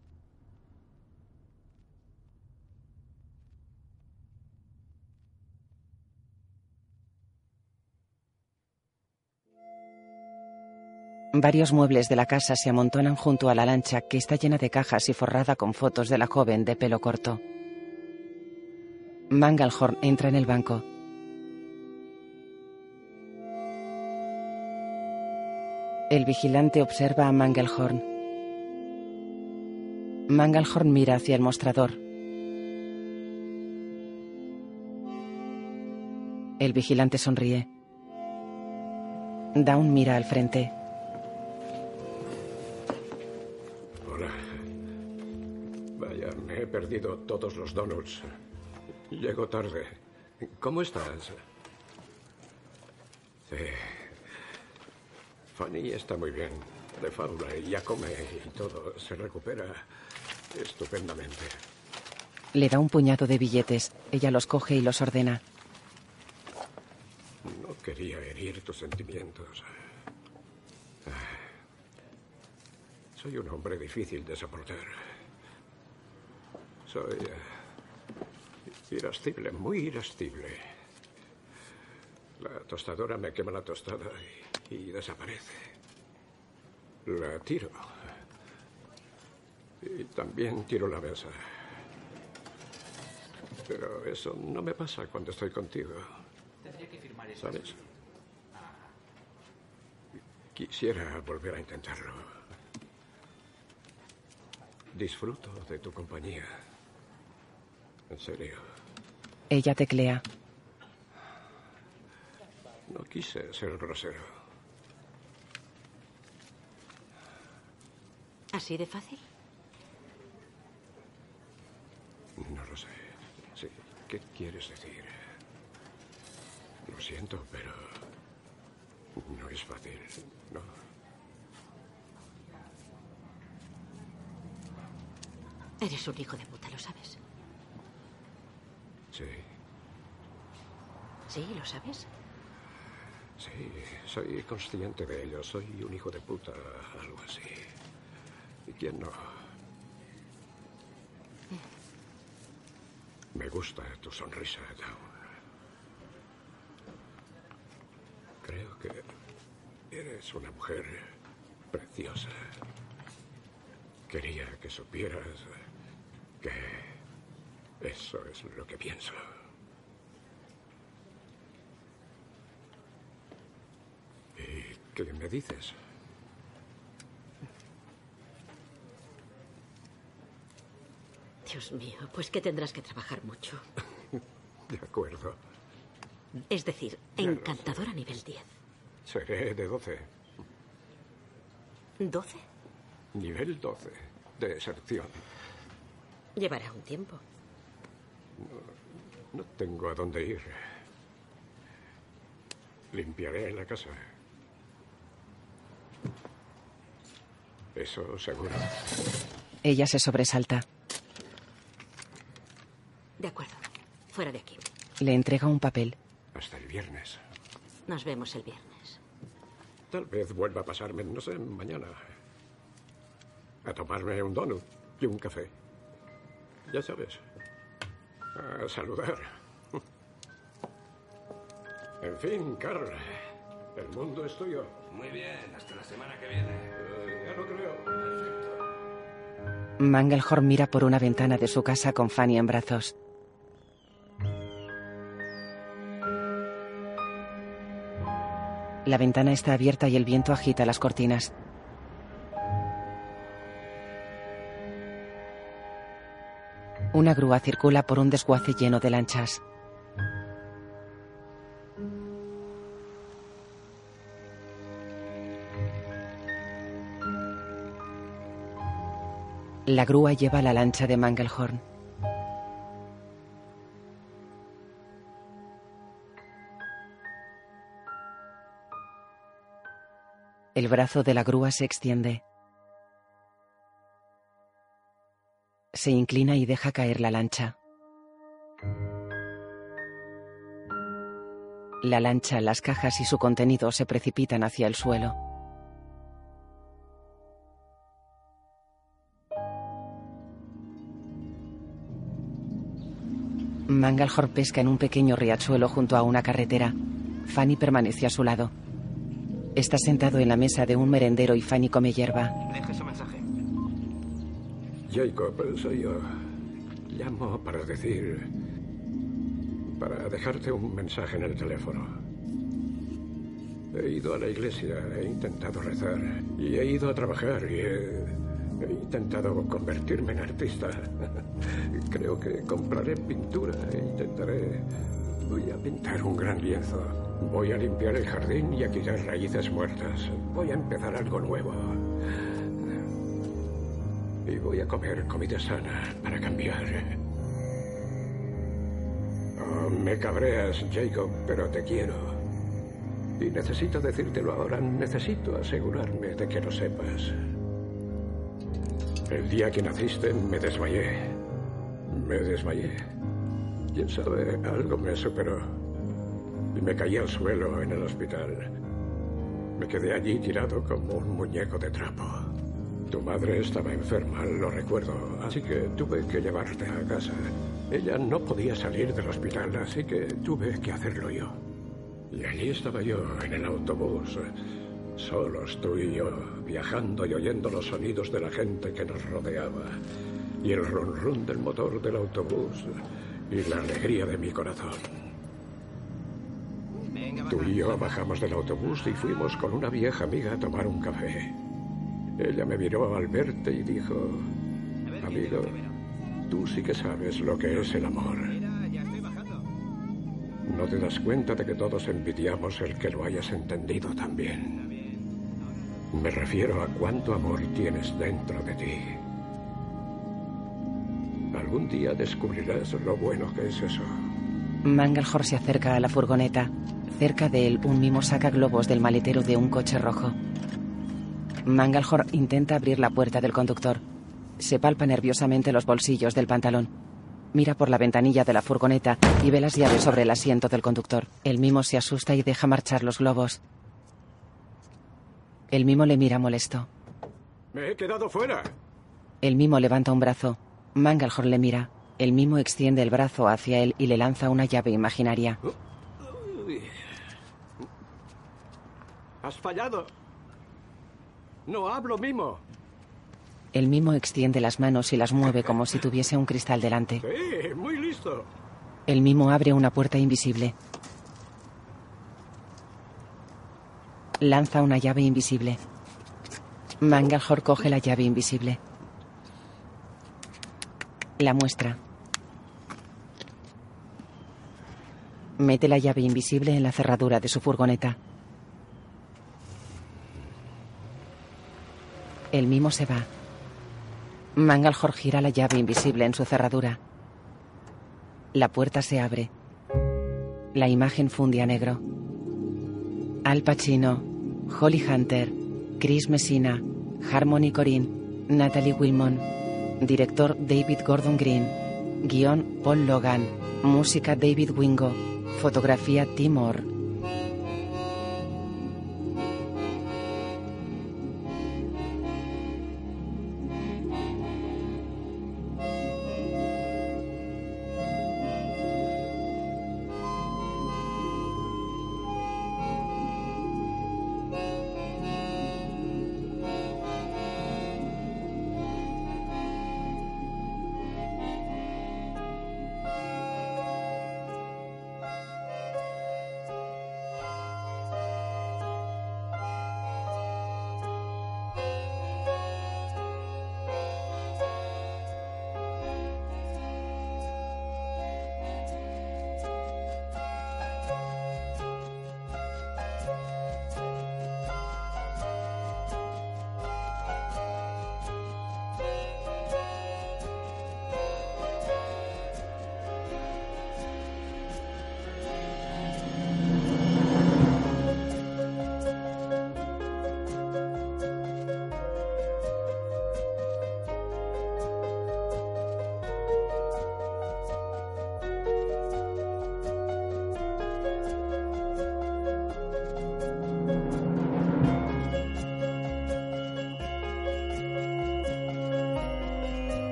Varios muebles de la casa se amontonan junto a la lancha que está llena de cajas y forrada con fotos de la joven de pelo corto. Mangelhorn entra en el banco. El vigilante observa a Mangelhorn. Mangelhorn mira hacia el mostrador. El vigilante sonríe. Down mira al frente. Hola. Vaya, me he perdido todos los donuts. Llego tarde. ¿Cómo estás? Sí. Fanny está muy bien. De fábula y ya come y todo. Se recupera estupendamente. Le da un puñado de billetes. Ella los coge y los ordena. No quería herir tus sentimientos. Soy un hombre difícil de soportar. Soy eh, irascible, muy irascible. La tostadora me quema la tostada y, desaparece. La tiro. Y también tiro la mesa. Pero eso no me pasa cuando estoy contigo. Tendría que firmar eso. ¿Sabes? Quisiera volver a intentarlo. Disfruto de tu compañía. En serio. Ella teclea. No quise ser grosero. ¿Así de fácil? No lo sé. Sí. ¿Qué quieres decir? Lo siento, pero no es fácil, ¿no? Eres un hijo de puta, ¿lo sabes? Sí, Sí, ¿lo sabes? sí, soy consciente de ello. Soy un hijo de puta, algo así. ¿Y quién no? Me gusta tu sonrisa, Dawn. Creo que eres una mujer preciosa. Quería que supieras que eso es lo que pienso. ¿Y qué me dices? Dios mío, pues que tendrás que trabajar mucho. De acuerdo. Es decir, encantador a nivel 10. Seré de 12. ¿12? Nivel 12. De deserción. Llevará un tiempo. No tengo a dónde ir. Limpiaré la casa. Eso seguro. Ella se sobresalta. De acuerdo. Fuera de aquí. Le entrega un papel. Hasta el viernes. Nos vemos el viernes. Tal vez vuelva a pasarme, no sé, mañana. A tomarme un donut y un café. Ya sabes. A saludar. En fin, Carl. El mundo es tuyo. Muy bien, hasta la semana que viene. Eh, ya lo creo. Mangelhorn mira por una ventana de su casa con Fanny en brazos. La ventana está abierta y el viento agita las cortinas. Una grúa circula por un desguace lleno de lanchas. La grúa lleva la lancha de Mangelhorn. El brazo de la grúa se extiende. Se inclina y deja caer la lancha. La lancha, las cajas y su contenido se precipitan hacia el suelo. Mangalhor pesca en un pequeño riachuelo junto a una carretera. Fanny permanece a su lado. Está sentado en la mesa de un merendero y Fanny come hierba. Deje su mensaje. Jacob, soy yo. Llamo para decir... para dejarte un mensaje en el teléfono. He ido a la iglesia, he intentado rezar y he ido a trabajar y he, he intentado convertirme en artista. Creo que compraré pintura e intentaré... Voy a pintar un gran lienzo. Voy a limpiar el jardín y a quitar raíces muertas. Voy a empezar algo nuevo. Y voy a comer comida sana para cambiar. Oh, me cabreas, Jacob, pero te quiero. Y necesito decírtelo ahora. Necesito asegurarme de que lo sepas. El día que naciste me desmayé. Me desmayé. Quién sabe, algo me superó. Y me caí al suelo en el hospital. Me quedé allí tirado como un muñeco de trapo. Tu madre estaba enferma, lo recuerdo, así que tuve que llevarte a casa. Ella no podía salir del hospital, así que tuve que hacerlo yo. Y allí estaba yo, en el autobús, solos tú y yo, viajando y oyendo los sonidos de la gente que nos rodeaba, y el ron ron del motor del autobús, y la alegría de mi corazón. Tú y yo bajamos del autobús y fuimos con una vieja amiga a tomar un café. Ella me miró al verte y dijo, amigo, tú sí que sabes lo que es el amor. No te das cuenta de que todos envidiamos el que lo hayas entendido también. Me refiero a cuánto amor tienes dentro de ti. Algún día descubrirás lo bueno que es eso. Mangalhor se acerca a la furgoneta. Cerca de él, un mimo saca globos del maletero de un coche rojo. Mangalhor intenta abrir la puerta del conductor. Se palpa nerviosamente los bolsillos del pantalón. Mira por la ventanilla de la furgoneta y ve las llaves sobre el asiento del conductor. El mimo se asusta y deja marchar los globos. El mimo le mira molesto. Me he quedado fuera. El mimo levanta un brazo. Mangalhor le mira. El mimo extiende el brazo hacia él y le lanza una llave imaginaria. Has fallado. No hablo, mimo. El mimo extiende las manos y las mueve como si tuviese un cristal delante. Sí, muy listo. El mimo abre una puerta invisible. Lanza una llave invisible. Mangalhor coge la llave invisible. La muestra. Mete la llave invisible en la cerradura de su furgoneta. El mimo se va. Mangalhor gira la llave invisible en su cerradura. La puerta se abre. La imagen funde a negro. Al Pacino, Holly Hunter, Chris Messina, Harmony Corinne, Natalie Wilmon, director David Gordon Green, guion Paul Logan, música David Wingo, fotografía Tim Moore.